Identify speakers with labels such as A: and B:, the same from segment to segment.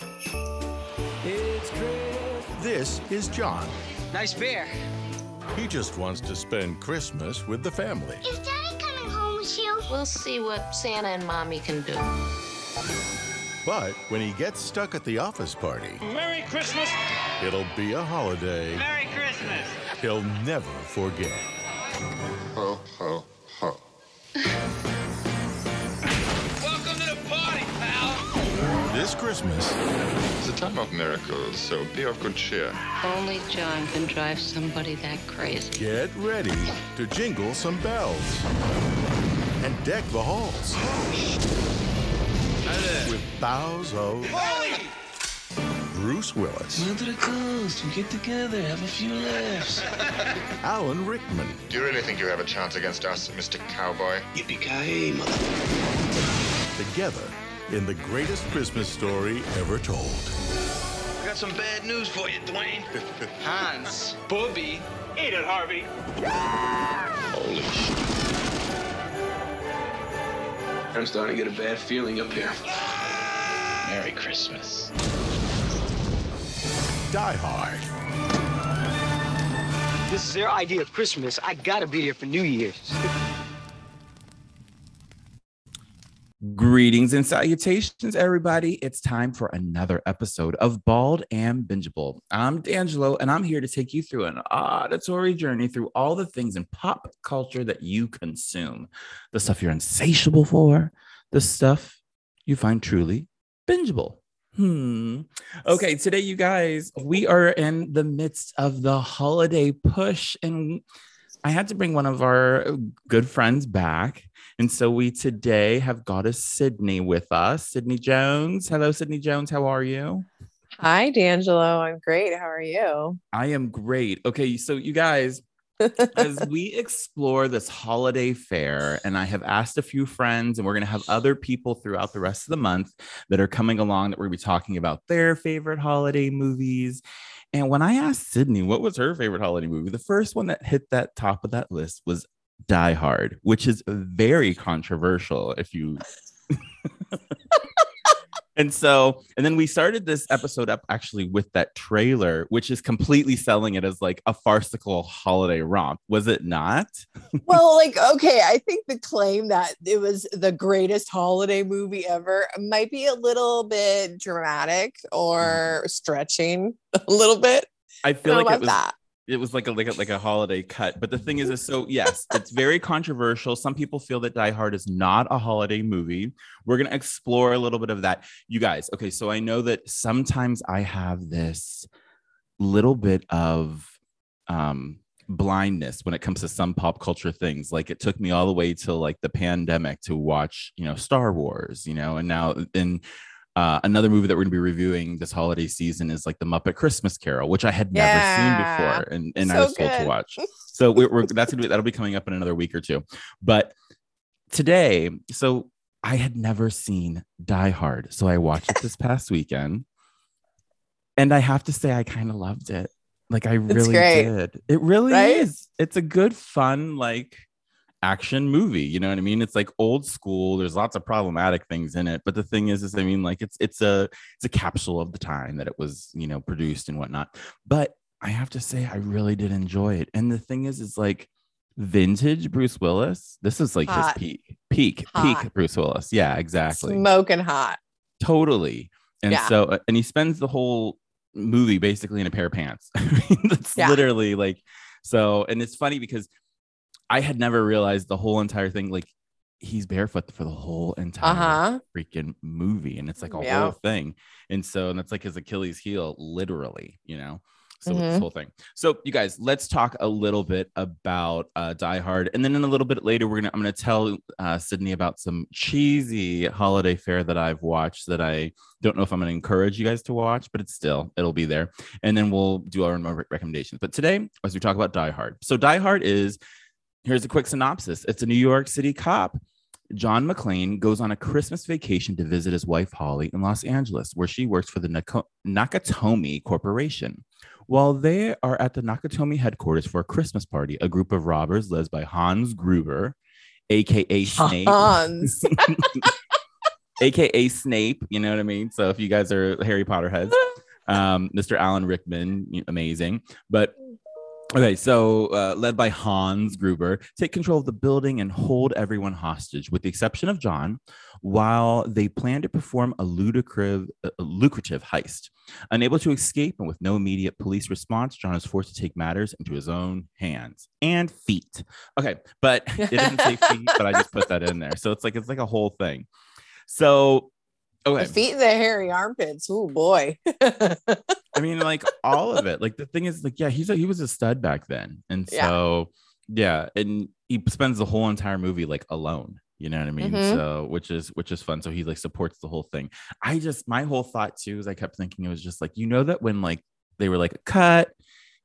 A: It's Chris.
B: This is John.
A: Nice beer.
B: He just wants to spend Christmas with the family.
C: Is Daddy coming home with you?
D: We'll see what Santa and Mommy can do.
B: But when he gets stuck at the office party,
E: Merry Christmas!
B: it'll be a holiday
E: Merry Christmas!
B: he'll never forget.
F: Ho, ho,
B: This Christmas,
F: It's a time of miracles, so be of good cheer.
D: Only John can drive somebody that crazy.
B: get ready to jingle some bells and deck the halls with boughs of Bruce Willis,
G: Down to the coast, we get together, have a few laughs.
B: Alan Rickman,
F: Do you really think you have a chance against us, Mr. Cowboy?
G: Yippee-ki-yay, mother...
B: together in the greatest Christmas story ever told.
G: I got some bad news for you, Dwayne. Hans, Bobby,
E: Eat it, Harvey!
F: Holy sh!
G: I'm starting to get a bad feeling up here. Merry Christmas.
B: Die Hard.
A: This is their idea of Christmas. I gotta be here for New Year's.
H: Greetings and salutations, everybody. It's time for another episode of Bald and Bingeable. I'm Dangilo, and I'm here to take you through an auditory journey through all the things in pop culture that you consume the stuff you're insatiable for, the stuff you find truly bingeable. Hmm. Okay, today, you guys, we are in the midst of the holiday push, and I had to bring one of our good friends back. And so we today have got a Sydney with us, Sydney Jones. Hello, Sydney Jones. How are you?
I: Hi, Dangilo. I'm great. How are you?
H: I am great. Okay, so you guys, as we explore this holiday fair, and I have asked a few friends, and we're going to have other people throughout the rest of the month that are coming along that we're going to be talking about their favorite holiday movies. And when I asked Sydney what was her favorite holiday movie, the first one that hit that top of that list was Die Hard, which is very controversial if you And so, and then we started this episode up actually with that trailer, which is completely selling it as like a farcical holiday romp. Was it not?
I: well, like, okay, I think the claim that it was the greatest holiday movie ever might be a little bit dramatic or mm-hmm. stretching a little bit.
H: I
I: I
H: feel
I: don't
H: like it was
I: about that.
H: It was like a like a like a holiday cut. But the thing is, is so yes, it's very controversial. Some people feel that Die Hard is not a holiday movie. We're gonna explore a little bit of that, you guys. Okay, so I know that sometimes I have this little bit of um blindness when it comes to some pop culture things like it took me all the way till like the pandemic to watch you know star wars you know and now in uh, another movie that we're going to be reviewing this holiday season is like the Muppet Christmas Carol, which I had never
I: Yeah.
H: seen before, and, and I
I: So
H: was told to watch. So we're, we're that's gonna be that'll be coming up in another week or two. But today, so I had never seen Die Hard, so I watched it this past weekend, and I have to say I kind of loved it. Like I really did. It really
I: Right?
H: is. It's a good, fun, like action movie. You know what I mean? It's like old school. There's lots of problematic things in it, but the thing is, is I mean, like it's it's a it's a capsule of the time that it was, you know, produced and whatnot. But I have to say, I really did enjoy it. And the thing is, is like vintage Bruce Willis. This is like
I: Hot.
H: his peak, peak,
I: Hot.
H: peak Bruce Willis. Yeah, exactly
I: Smoking hot.
H: totally and
I: Yeah.
H: so uh, and he spends the whole movie basically in a pair of pants I mean, that's
I: Yeah.
H: literally like so and it's funny because i had never realized the whole entire thing like he's barefoot for the whole entire
I: Uh huh.
H: freaking movie and it's like a
I: Yeah.
H: whole thing. And so and that's like his achilles heel literally you know? So it's this whole thing. So you guys let's talk a little bit about uh, die hard and then in a little bit later we're gonna i'm gonna tell uh, sydney about some cheesy holiday fare that i've watched that i don't know if i'm gonna encourage you guys to watch but it's still it'll be there. And then we'll do our own recommendations. But today as we talk about die hard so die hard is here's a quick synopsis it's a new york city cop John McClane goes on a Christmas vacation to visit his wife Holly in Los Angeles, where she works for the Nako- Nakatomi Corporation. While they are at the Nakatomi headquarters for a Christmas party, a group of robbers led by Hans Gruber, aka Snake,
I: Hans.
H: aka Snape. You know what I mean? So if you guys are Harry Potter heads, um, Mr. Alan Rickman, amazing. But okay, so uh, led by Hans Gruber, take control of the building and hold everyone hostage, with the exception of John, while they plan to perform a ludicrous, a lucrative heist. Unable to escape and with no immediate police response, John is forced to take matters into his own hands and feet. Okay, but it didn't say feet, but I just put that in there. So it's like it's like a whole thing. So okay.
I: The feet and the hairy armpits. Oh boy.
H: I mean, like all of it. Like the thing is, like, yeah, he's a, he was a stud back then, and so yeah, and he spends the whole entire movie like alone. You know what I mean?
I: Mhm.
H: So which is which is fun. So he like supports the whole thing. I just my whole thought too is I kept thinking it was just like you know that when like they were like cut,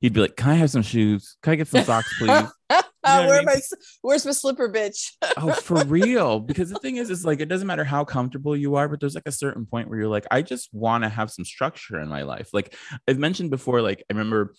H: he'd be like, "Can I have some shoes? Can I get some socks, please?" know what I mean?
I: my where's my slipper, bitch?
H: oh, for real. Because the thing is, is like it doesn't matter how comfortable you are, but there's like a certain point where you're like, I just want to have some structure in my life. Like I've mentioned before, like I remember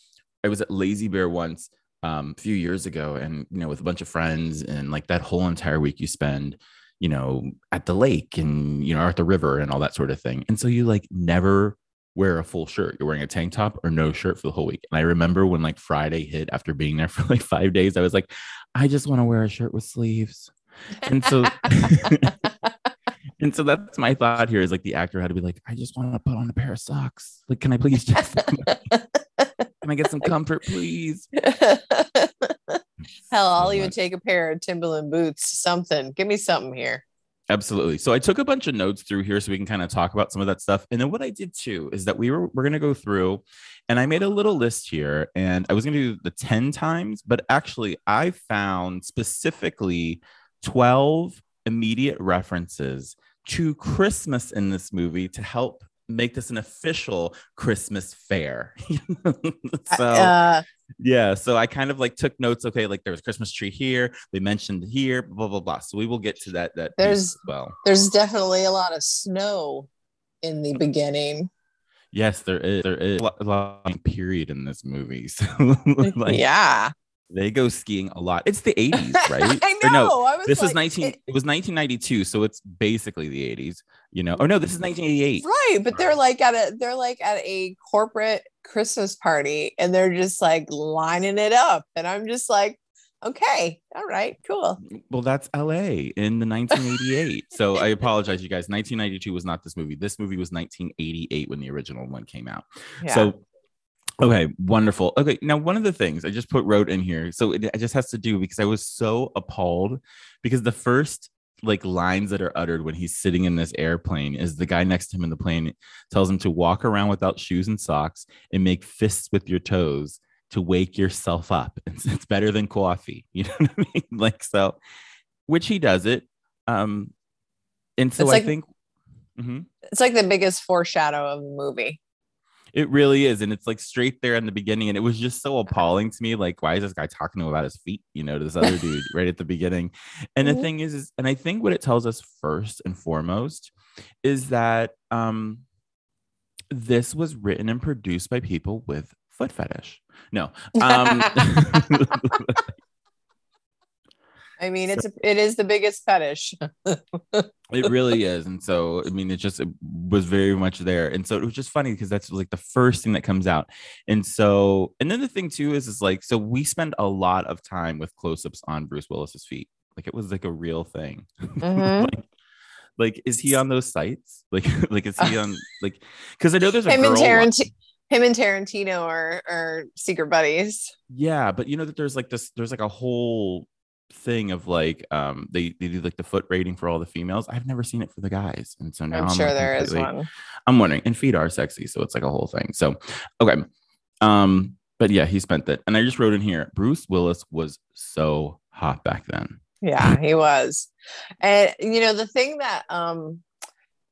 H: I was at Lazy Bear once um, a few years ago, and you know, with a bunch of friends, and like that whole entire week you spend, you know, at the lake and you know, at the river and all that sort of thing. And so you like never wear a full shirt. You're wearing a tank top or no shirt for the whole week. And I remember when like Friday hit after being there for like five days, I was like, I just want to wear a shirt with sleeves. And so and so that's my thought here is like the actor had to be like, I just want to put on a pair of socks. Like, can I please just can I get some comfort, please?
I: Hell, I'll
H: So
I: even
H: much.
I: take a pair of Timberland boots. Something. Give me something here.
H: Absolutely. So I took a bunch of notes through here so we can kind of talk about some of that stuff. And then what I did too is that we were we're gonna go through and I made a little list here and I was gonna do the 10 times, but actually I found specifically 12 immediate references to Christmas in this movie to help make this an official Christmas fair. so
I: uh,
H: yeah, so I kind of like took notes. Okay, like there was a Christmas tree here. They mentioned here, blah blah blah. So we will get to that. That piece
I: There's-
H: as well.
I: there's definitely a lot of snow in the beginning.
H: Yes, there is. There is a lot, of period in this movie. So like
I: yeah.
H: they go skiing a lot. It's the 80s, right?
I: I know.
H: no,
I: I was
H: this was 19.
I: it-
H: It, was 1992, so it's basically the 80s. You know, oh no, this is 1988.
I: right, but they're like at a they're like at a corporate Christmas party and they're just like lining it up. And I'm just like, okay, all right, cool.
H: Well, that's LA in the 1988. so I apologize, you guys. 1992 was not this movie. This movie was 1988 when the original one came out.
I: Yeah.
H: So, okay, wonderful. Okay, now one of the things I just put wrote in here, so it, it just has to do because I was so appalled because the first like lines that are uttered when he's sitting in this airplane is the guy next to him in the plane tells him to walk around without shoes and socks and make fists with your toes to wake yourself up. It's, it's better than coffee, you know what I mean? Like so, which he does it. Um, and so
I: It's
H: I
I: like-
H: think. Mhm.
I: it's like the biggest foreshadow of the movie.
H: It really is. And it's like straight there in the beginning. And it was just so appalling to me. Like, why is this guy talking to him about his feet, you know, to this other dude right at the beginning? And the
I: Mhm.
H: thing is, is, and I think what it tells us first and foremost is that um this was written and produced by people with foot fetish. No. Um
I: I mean, it's a, it is the biggest fetish.
H: it really is and so i mean it just it was very much there and so it was just funny because that's like the first thing that comes out and so and then the thing too is is like so we spend a lot of time with close-ups on bruce willis's feet like it was like a real thing
I: Mhm.
H: like, like is he on those sites like like is he on like because i know there's a
I: him
H: girl
I: and Tarantino, him and Tarantino are are secret buddies.
H: Yeah, but you know that there's like this, there's like a whole thing of like um they, they do like the foot rating for all the females. I've never seen it for the guys. And so now
I: I'm
H: I'm,
I: sure
H: like,
I: there is one.
H: I'm wondering, and feet are sexy, so it's like a whole thing. So okay. Um, but yeah, he spent it. And I just wrote in here, Bruce Willis was so hot back then.
I: Yeah, he was. And you know, the thing that um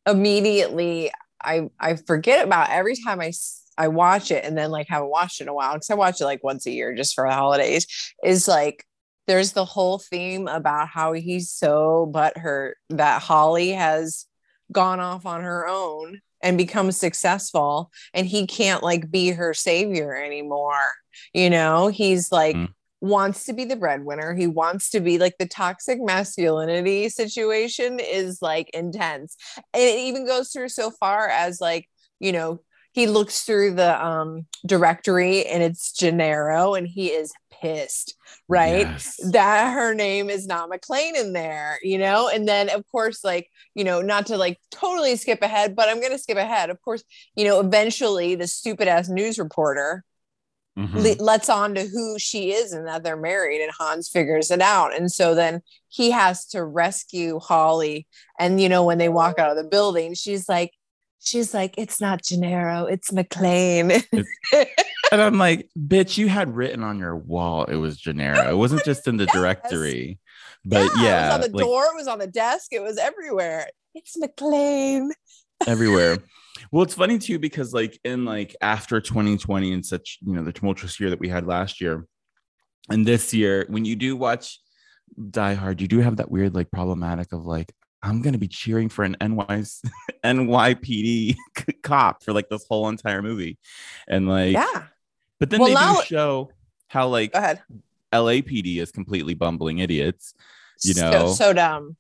I: immediately I I forget about every time I s- I watch it and then like haven't watched it in a while because I watch it like once a year just for the holidays is like there's the whole theme about how he's so butthurt that Holly has gone off on her own and become successful and he can't like be her savior anymore you know he's like
H: Mm.
I: wants to be the breadwinner. He wants to be like the toxic masculinity situation is like intense. And it even goes through so far as like, you know, he looks through the um directory and it's Gennaro and he is pissed, right?
H: Yes.
I: That her name is not McClane in there, you know? And then of course, like, you know, not to like totally skip ahead, but I'm gonna skip ahead. Of course, you know, eventually the stupid ass news reporter
H: Mhm.
I: le- lets on to who she is and that they're married and Hans figures it out and so then he has to rescue Holly and you know when they walk out of the building she's like she's like it's not Gennaro it's McClane
H: And I'm like, bitch, you had written on your wall it was Gennaro. It wasn't just in the
I: Yes.
H: directory. But
I: yeah,
H: yeah,
I: it was on the
H: like,
I: door it was on the desk it was everywhere it's McClane
H: everywhere. Well, it's funny too because like in like after 2020 and such, you know, the tumultuous year that we had last year, and this year, when you do watch Die Hard, you do have that weird like problematic of like I'm gonna be cheering for an NY's NYPD cop for like this whole entire movie, and like,
I: yeah
H: but then
I: Well,
H: they
I: now-
H: do show how like LAPD is completely bumbling idiots. You know,
I: so dumb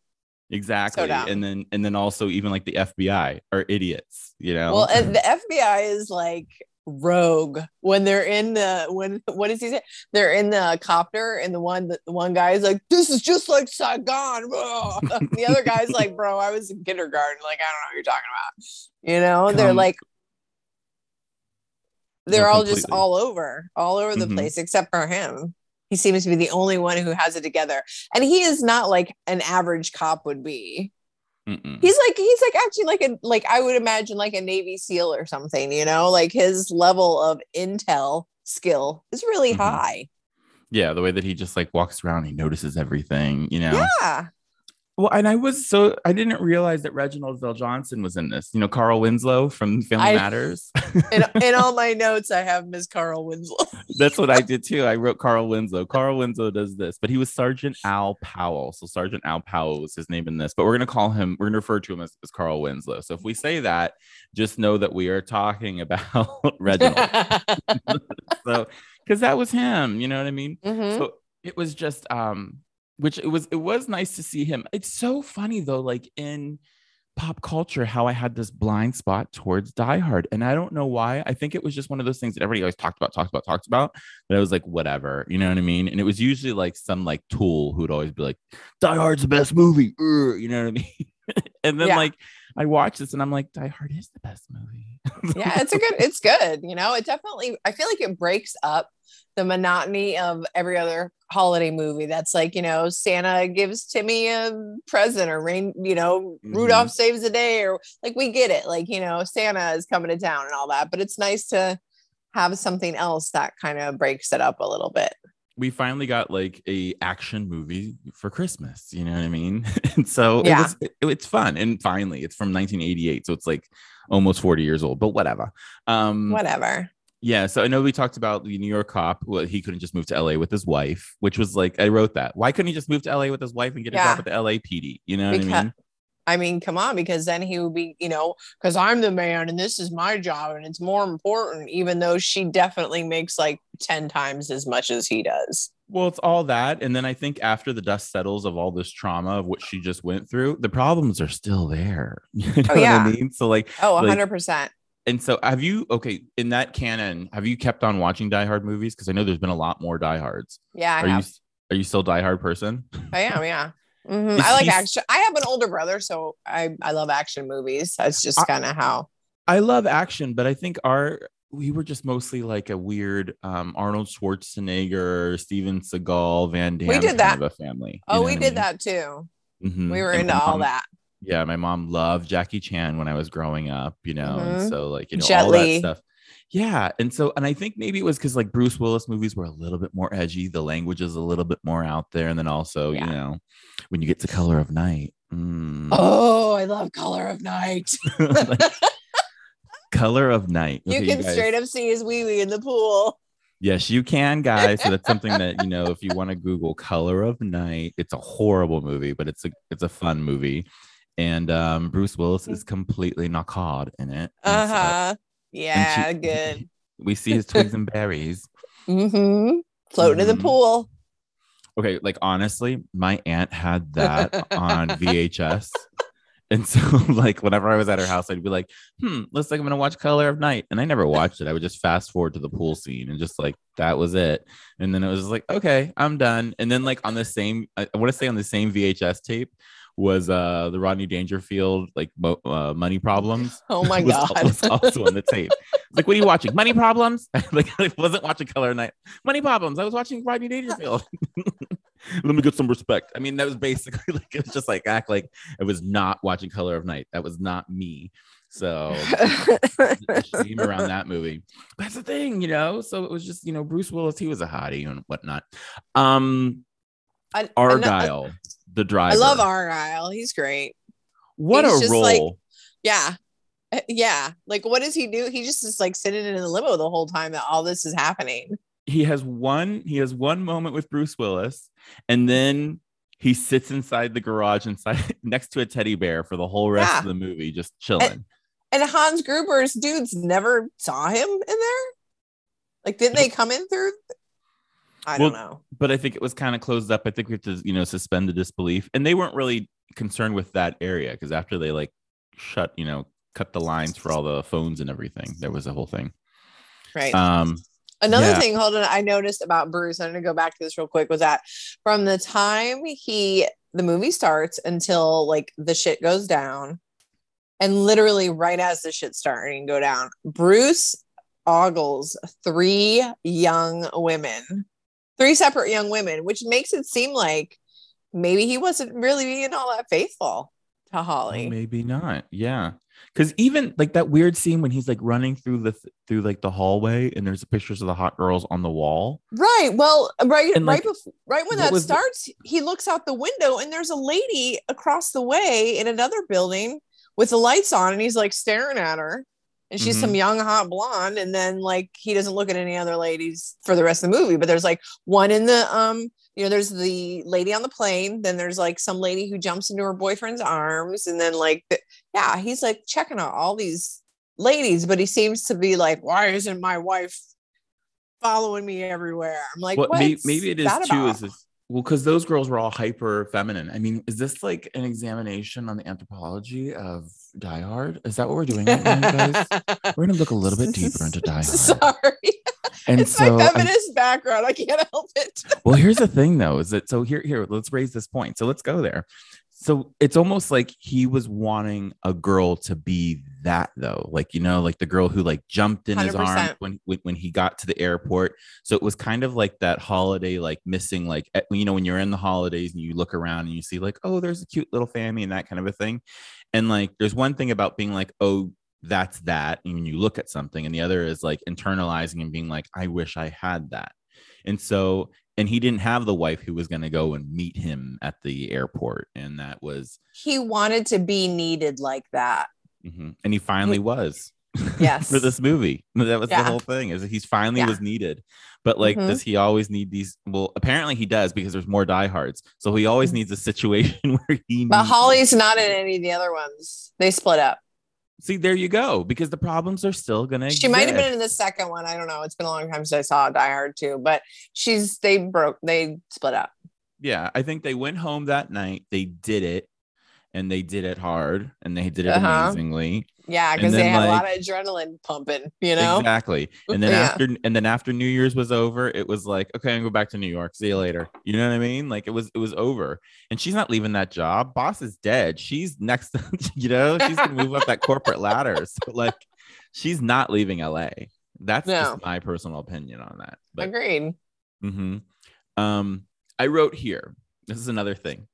H: Exactly.
I: dumb.
H: and then and then also even like the FBI are idiots, you know.
I: Well, the FBI is like rogue when they're in the when what does he say? They're in the copter, and the one the one guy is like, "This is just like Saigon." bro." the other guy's like, "Bro, I was in kindergarten. Like, I don't know what you're talking about." You know, they're like. They're
H: No,
I: all just all over, all over the
H: Mhm.
I: place, except for him. He seems to be the only one who has it together, and he is not like an average cop would be
H: Mm-mm.
I: he's like he's like actually like a like i would imagine like a navy seal or something you know like his level of intel skill is really
H: Mhm.
I: high
H: yeah, the way that he just like walks around, he notices everything, you know.
I: yeah
H: Well, and I was so I didn't realize that Reginald VelJohnson was in this. You know, Carl Winslow from Family
I: I-
H: Matters.
I: in, in all my notes i have miss carl winslow
H: That's what I did too. I wrote Carl Winslow. Carl Winslow does this, but he was Sergeant Al Powell. So Sergeant Al Powell was his name in this, but we're gonna call him. We're gonna refer to him as, as Carl Winslow. So if we say that, just know that we are talking about Reginald. so because that was him. You know what I mean?
I: Mhm.
H: so it was just um which it was it was nice to see him. It's so funny though like in pop culture how i had this blind spot towards die hard. And i don't know why. I think it was just one of those things that everybody always talked about talked about talked about. But i was like whatever. You know what i mean? And it was usually like some like tool who'd always be like die hard's the best movie. Ugh," you know what i mean? And then
I: Yeah.
H: like i watch this and i'm like die hard is the best movie
I: yeah it's a good it's good you know it definitely i feel like it breaks up the monotony of every other holiday movie that's like you know santa gives timmy a present or rain you know
H: Mhm.
I: rudolph saves the day or like we get it like you know santa is coming to town and all that but it's nice to have something else that kind of breaks it up a little bit
H: we finally got like a action movie for Christmas. You know what I mean? and so
I: Yeah.
H: it was, it- it's fun. And finally, it's from 1988, so it's like almost 40 years old. But whatever. Um,
I: whatever
H: yeah. So I know we talked about the New York cop. Well, he couldn't just move to LA with his wife, which was like I wrote that. Why couldn't he just move to LA with his wife and get a
I: Yeah.
H: job at the LAPD? You know what I mean?
I: I mean, come on, because then he would be, you know, because I'm the man and this is my job and it's more important, even though she definitely makes like 10 times as much as he does.
H: Well, it's all that. And then I think after the dust settles of all this trauma of what she just went through, the problems are still there. You know oh, what
I: yeah.
H: I mean? So like
I: Oh,
H: Like-
I: 100%.
H: And so, have you okay in that canon? Have you kept on watching Die Hard movies? Because I know there's been a lot more Die Hards.
I: Yeah, I
H: are
I: have.
H: you are you still Die Hard person?
I: I am, yeah. Mhm. I like action. I have an older brother, so I, I love action movies. That's just kind of how.
H: I love action, but I think our we were just mostly like a weird um, Arnold Schwarzenegger, Steven Seagal, Van Damme We
I: did
H: kind
I: that.
H: of a family.
I: Oh, we
H: what I
I: did
H: mean?
I: that too.
H: Mhm.
I: We were
H: And
I: into
H: my
I: all that.
H: Yeah, my mom loved Jackie Chan when I was growing up, you know,
I: Mhm.
H: and so like you know
I: Jet
H: all
I: Li.
H: that stuff. Yeah, and so and I think maybe it was because like Bruce Willis movies were a little bit more edgy, the language is a little bit more out there, and then also
I: Yeah.
H: you know when you get to Color of Night, mm,
I: Oh, I love Color of Night.
H: like, Color of Night.
I: you
H: Okay,
I: can
H: guys.
I: straight up see his wee wee in the pool.
H: Yes, you can, guys. So that's something that you know if you want to Google Color of Night, it's a horrible movie, but it's a it's a fun movie. And um, Bruce Willis is completely knockard in it.
I: Uh huh.
H: and
I: Yeah,
H: she-
I: good.
H: We see his twigs and berries.
I: Mm-hmm. floating in
H: Mhm.
I: the pool.
H: Okay, like honestly, my aunt had that on VHS. And so, like, whenever I was at her house, I'd be like, hmm, looks like I'm gonna watch Color of Night. And I never watched it. I would just fast forward to the pool scene and just like that was it. And then it was like, okay, I'm done. And then, like, on the same, I want to say on the same VHS tape was uh the Rodney Dangerfield like mo- uh, money problems.
I: Oh my
H: was,
I: god.
H: was also on the tape. It's like, what are you watching? Money problems? like, I wasn't watching Color of Night. Money problems. I was watching Rodney Dangerfield. Let me get some respect. I mean, that was basically like it was just like act like I was not watching Color of Night. That was not me. So shame around that movie. That's the thing, you know. So it was just, you know, Bruce Willis, he was a hottie and whatnot. Um
I: I, I know-
H: Argyle, the driver.
I: I love Argyle. He's great.
H: What
I: he's
H: a
I: just
H: role.
I: like- Yeah. Uh, Yeah. Like, what does he do? He just is like sitting in the limo the whole time that all this is happening.
H: he has one he has one moment with Bruce Willis and then he sits inside the garage inside next to a teddy bear for the whole rest
I: Yeah.
H: of the movie just chilling.
I: And Hans Gruber's dudes never saw him in there. Like, didn't they come in through? I don't know.
H: but I think it was kind of closed up. I think we have to, you know, suspend the disbelief. And they weren't really concerned with that area because after they like shut, you know, cut the lines for all the phones and everything, there was a whole thing.
I: Right.
H: Um
I: Another
H: Yeah.
I: thing, hold on, I noticed about Bruce. I'm going to go back to this real quick. Was that from the time he the movie starts until like the shit goes down, and literally right as the shit's starting to go down, Bruce ogles three young women, three separate young women, which makes it seem like maybe he wasn't really being all that faithful to Holly.
H: maybe not. Yeah. Cause even like that weird scene when he's like running through the through like the hallway and there's pictures of the hot girls on the wall.
I: Right. Well, right,
H: And, like,
I: right before, right when that
H: was the-
I: starts, he looks out the window and there's a lady across the way in another building with the lights on, and he's like staring at her, and she's
H: Mm-hmm.
I: some young hot blonde, and then like he doesn't look at any other ladies for the rest of the movie, but there's like one in the um, you know, there's the lady on the plane, then there's like some lady who jumps into her boyfriend's arms, and then like the, yeah, he's like checking out all these ladies, but he seems to be like, why isn't my wife following me everywhere? I'm like,
H: Well, may- maybe it is too.
I: about?
H: Is this, well, because those girls were all hyper feminine. I mean, is this like an examination on the anthropology of Die Hard? Is that what we're doing right now, guys? We're gonna look a little bit deeper into Die Hard.
I: Sorry,
H: And
I: it's
H: so,
I: my
H: I-
I: feminist background. I can't help it.
H: well, here's the thing, though, is that so here, here, let's raise this point. So let's go there. So it's almost like he was wanting a girl to be that, though, like you know, like the girl who like jumped in his arms
I: 100%.
H: when, when when he got to the airport. So it was kind of like that holiday, like missing, like eh, you know, when you're in the holidays and you look around and you see like, oh, there's a cute little family and that kind of a thing. And like, there's one thing about being like, oh, that's that. And when you look at something, and the other is like internalizing and being like, I wish I had that. And so, and he didn't have the wife who was going to go and meet him at the airport. And that was,
I: He wanted to be needed like that.
H: mhm. and he finally was
I: Yes.
H: for this movie. That was the whole thing is that he's finally
I: Yeah.
H: was needed. But like,
I: Mhm.
H: does he always need these? Well, apparently he does because there's more diehards. So he always needs a situation where he.
I: But Holly's not in any of the other ones. They split up.
H: See, there you go. Because the problems are still gonna.
I: She might have been in the second one. I don't know. It's been a long time since I saw Die Hard too, but she's they broke they split up.
H: yeah, I think they went home that night. They did it, and they did it hard, and they did it
I: Uh-huh.
H: amazingly.
I: Yeah, because they had a lot of adrenaline pumping, you know?
H: Exactly. And then
I: Yeah.
H: after, and then after New Year's was over, it was like, okay, I can go back to New York. See you later. You know what I mean? Like it was, it was over. And she's not leaving that job. Boss is dead. She's next. you know, she's gonna move up that corporate ladder. So like, she's not leaving LA. That's
I: No.
H: just my personal opinion on that. But
I: Agreed.
H: hmm Um, I wrote here. This is another thing.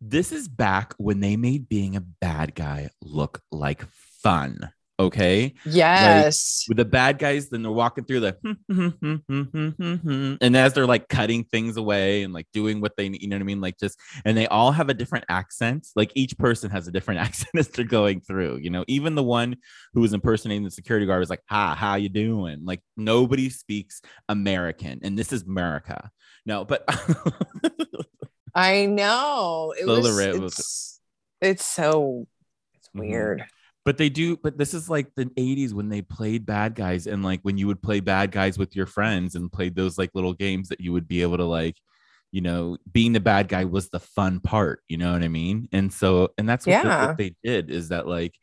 H: This is back when they made being a bad guy look like fun. Okay,
I: Yes.
H: with the bad guys, then they're walking through the, hmm, hmm, hmm, and as they're like cutting things away and like doing what they, you know what I mean, like just, and they all have a different accent. Like each person has a different accent as they're going through. You know, even the one who was impersonating the security guard was like, "Hi, how you doing?" Like nobody speaks American, and this is America. No, but
I: I know. It was, it's, it's so it's
H: Mhm.
I: weird.
H: But they do but this is like the 80s when they played bad guys and like when you would play bad guys with your friends and played those like little games that you would be able to like you know being the bad guy was the fun part you know what i mean? And so and that's what, the- what they did is that like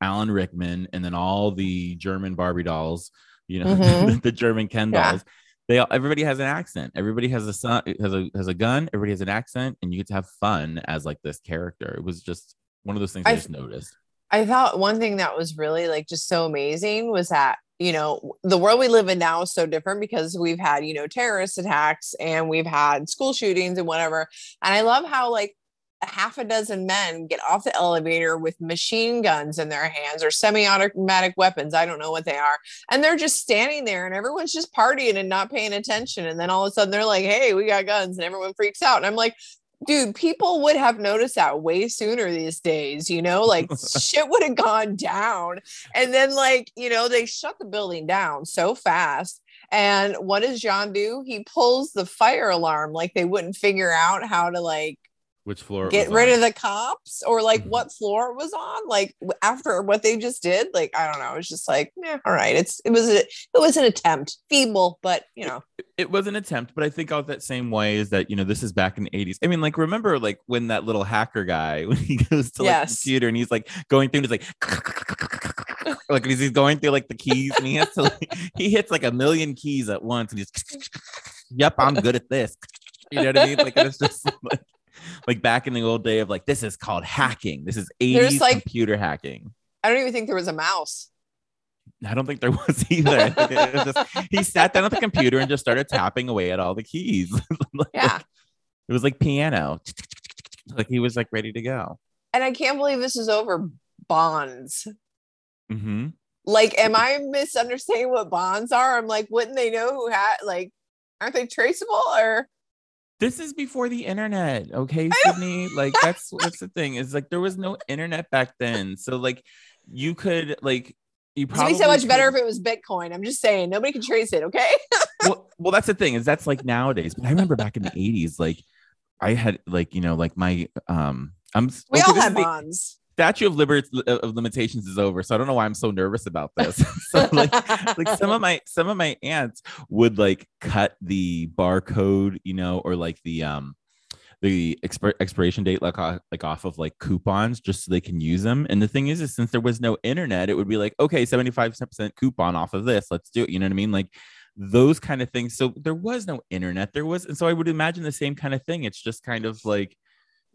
H: alan rickman and then all the german barbie dolls you know
I: Mhm.
H: the german ken
I: Yeah.
H: dolls they all everybody has an accent. Everybody has a son has a has a gun. Everybody has an accent and you get to have fun as like this character. It was just one of those things i,
I: I-
H: just noticed
I: I thought one thing that was really like just so amazing was that, you know, the world we live in now is so different because we've had, you know, terrorist attacks and we've had school shootings and whatever. And I love how like a half a dozen men get off the elevator with machine guns in their hands or semi-automatic weapons. I don't know what they are. And they're just standing there and everyone's just partying and not paying attention. And then all of a sudden they're like, hey, we got guns and everyone freaks out. And I'm like, dude, people would have noticed that way sooner these days, you know, like shit would have gone down. And then, like, you know, they shut the building down so fast. And what does John do? He pulls the fire alarm like they wouldn't figure out how to like
H: which floor
I: get rid
H: on.
I: of the cops or like
H: Mhm.
I: what floor it was on like after what they just did like i don't know it's just like yeah all right it's it was a, it was an attempt feeble but you know
H: it was an attempt, but I think out that same way is that you know this is back in the 80s. I mean, like remember like when that little hacker guy when he goes to like the
I: Yes.
H: computer and he's like going through and he's like like he's he's going through like the keys and he has to like, he hits like a million keys at once and he's yep, I'm good at this. You know what I mean? Like it's just like like back in the old day of like this is called hacking. This is 80s
I: like-
H: computer hacking.
I: i don't even think there was a mouse
H: I don't think there was either. I think it was just- he sat down at the computer and just started tapping away at all the keys. Like,
I: yeah
H: It was like piano. Like he was like ready to go.
I: and i can't believe this is over bonds
H: hmm
I: like am i misunderstanding what bonds are i'm like wouldn't they know who had like aren't they traceable or
H: This is before the internet, okay, Sydney? Like that's that's the thing is like there was no internet back then, so like you could like you probably
I: be so much better if it was bitcoin. I'm just saying nobody can trace it okay?
H: Well, well, that's the thing is that's like nowadays. But I remember back in the eighties, like I had like you know like my um I'm
I: we
H: okay,
I: all had
H: the-
I: bonds
H: statute of liberty of limitations is over so i don't know why i'm so nervous about this. So like like some of my some of my aunts would like cut the barcode you know or like the um the expir- expiration date like uh, like off of like coupons just so they can use them and the thing is is since there was no internet it would be like okay 75% coupon off of this let's do it you know what i mean? Like those kind of things. So there was no internet there was and so i would imagine the same kind of thing. It's just kind of like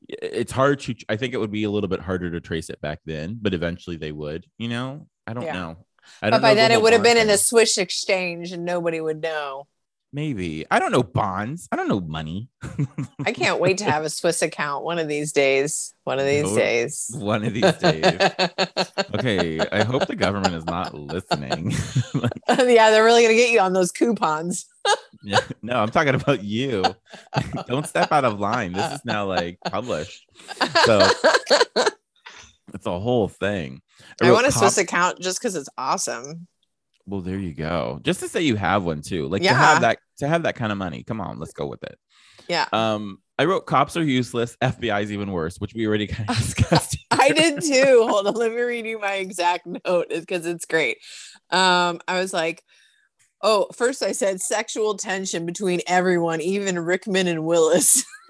H: it's hard to i think it would be a little bit harder to trace it back then but eventually they would you know? I don't
I: Yeah.
H: know. I
I: but
H: don't
I: by
H: know the
I: then it would have been in the swiss exchange and nobody would know.
H: Maybe. I don't know bonds. I don't know money.
I: I can't wait to have a swiss account one of these days. One of these
H: No,
I: days.
H: one of these days. Okay i hope the government is not listening.
I: Yeah they're really gonna get you on those coupons
H: Yeah, no i'm talking about you don't step out of line this is now like published so it's a whole thing
I: i
H: wrote
I: want a
H: cop-
I: swiss account just because it's awesome
H: Well, there you go. Just to say you have one too. Like to have that to have that kind of money. Come on, let's go with it.
I: yeah
H: Um, I wrote cops are useless, FBI is even worse, which we already kind of discussed.
I: I did too. Hold on, let me read you my exact note because it's great. Um, I was like, oh, first I said sexual tension between everyone, even Rickman and Willis.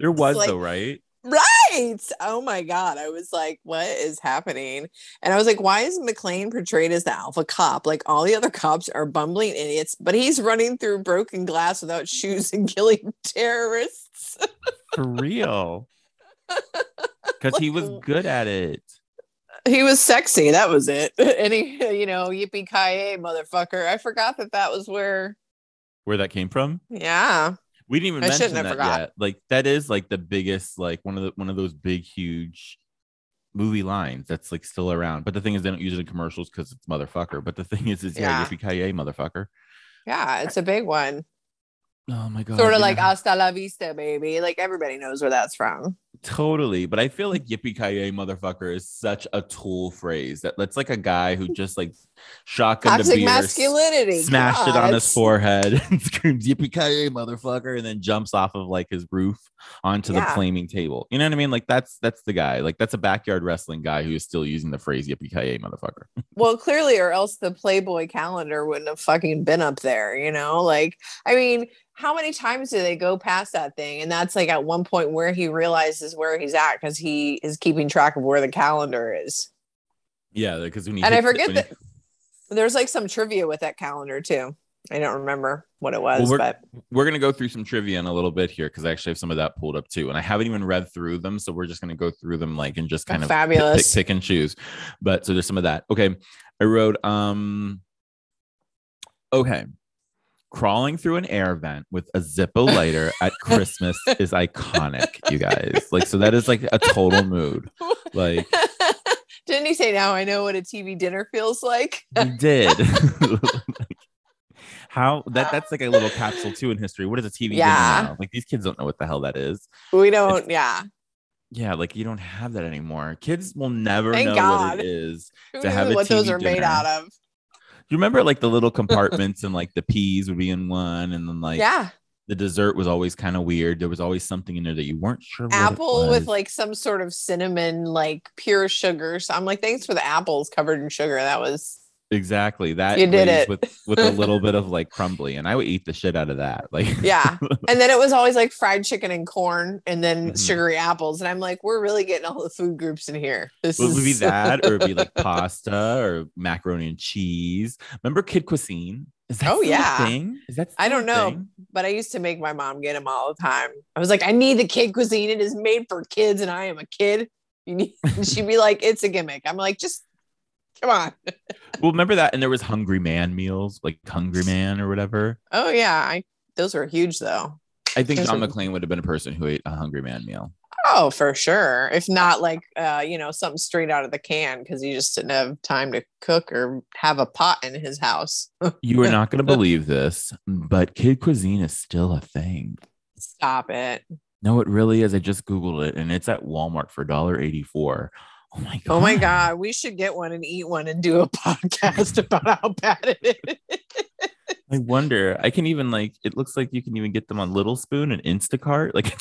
H: there was
I: like-
H: though, right?
I: right. Oh my God. I was like, what is happening? And I was like, why is McClane portrayed as the alpha cop? Like all the other cops are bumbling idiots, but he's running through broken glass without shoes and killing terrorists.
H: For real. Because he was good at it.
I: He was sexy. That was it. And he, you know, yippee ki motherfucker. I forgot that that was where.
H: Where that came from?
I: Yeah,
H: We didn't even
I: I
H: mention that yet. Like that is like the biggest, like one of the one of those big, huge movie lines that's like still around. But the thing is, they don't use it in commercials because it's motherfucker. But the thing is, is yeah,
I: Yeah.
H: yippee ki motherfucker.
I: yeah, it's a big one.
H: Oh my god.
I: sort of
H: you
I: like hasta la vista, baby. Like everybody knows where that's from.
H: Totally, but I feel like mm. "yippee ki motherfucker" is such a tool phrase that that's like a guy who just like shotgun
I: Toxic
H: beer,
I: masculinity.
H: smashed it on his forehead, and screams "yippee ki motherfucker," and then jumps off of like his roof onto the
I: Yeah.
H: flaming table. You know what I mean? Like that's that's the guy. Like that's a backyard wrestling guy who is still using the phrase "yippee ki motherfucker."
I: Well, clearly, or else the Playboy calendar wouldn't have fucking been up there, you know? Like, I mean, how many times do they go past that thing? And that's like at one point where he realizes where he's at because he is keeping track of where the calendar is.
H: Yeah, because when he
I: And I
H: it-
I: forget
H: when he-
I: that there's like some trivia with that calendar too. I don't remember what it was,
H: Well, we're-
I: but
H: we're gonna go through some trivia in a little bit here because I actually have some of that pulled up too, and I haven't even read through them, so we're just gonna go through them like and just kind of pick-
I: fabulous.
H: pick, pick and choose. But so there's some of that. Okay, I wrote um. Okay, crawling through an air vent with a Zippo lighter at Christmas is iconic, you guys. Like, so that is like a total mood. Like,
I: didn't he say, now I know what a TV dinner feels like?
H: he did. How that that's like a little capsule too in history. What is a TV dinner
I: Yeah.
H: now? Like these kids don't know what the hell that is.
I: we don't, yeah.
H: Yeah, like you don't have that anymore. Kids will never
I: Thank
H: know
I: God.
H: what it is.
I: Who
H: To have a
I: what those
H: TV
I: are made out of?
H: You remember like the little compartments and like the peas would be in one, and then like
I: yeah.
H: the dessert was always kind of weird. There was always something in there that you weren't sure.
I: apple with like some sort of cinnamon, like pure sugar. So I'm like, thanks for the apples covered in sugar. That was
H: exactly that.
I: You did it.
H: with with a little bit of like crumbly, and I would eat the shit out of that. Like
I: yeah. and then it was always like fried chicken and corn and then
H: Mhm.
I: sugary apples. And I'm like, we're really getting all the food groups in here. This is
H: would be that, or it'd be like pasta or macaroni and cheese. Remember Kid Cuisine? Is that
I: Oh, yeah.
H: thing? Is that
I: I don't know,
H: thing?
I: but I used to make my mom get them all the time. I was like, I need the kid cuisine. It is made for kids, and I am a kid. You need, and she'd be like, it's a gimmick. I'm like, just come on.
H: Well, remember that, and there was Hungry Man meals, like Hungry Man or whatever.
I: Oh yeah, I those were huge though.
H: I think
I: Those
H: John
I: are-
H: McClane would have been a person who ate a Hungry Man meal.
I: Oh, for sure. If not like uh, you know, something straight out of the can because he just didn't have time to cook or have a pot in his house.
H: You are not going to believe this, but Kid Cuisine is still a thing.
I: Stop it.
H: No, it really is. I just googled it, and it's at Walmart for $1.84. Oh my god!
I: Oh my god, we should get one and eat one and do a podcast about how bad it is.
H: I wonder. I can even like. It looks like you can even get them on Little Spoon and Instacart. Like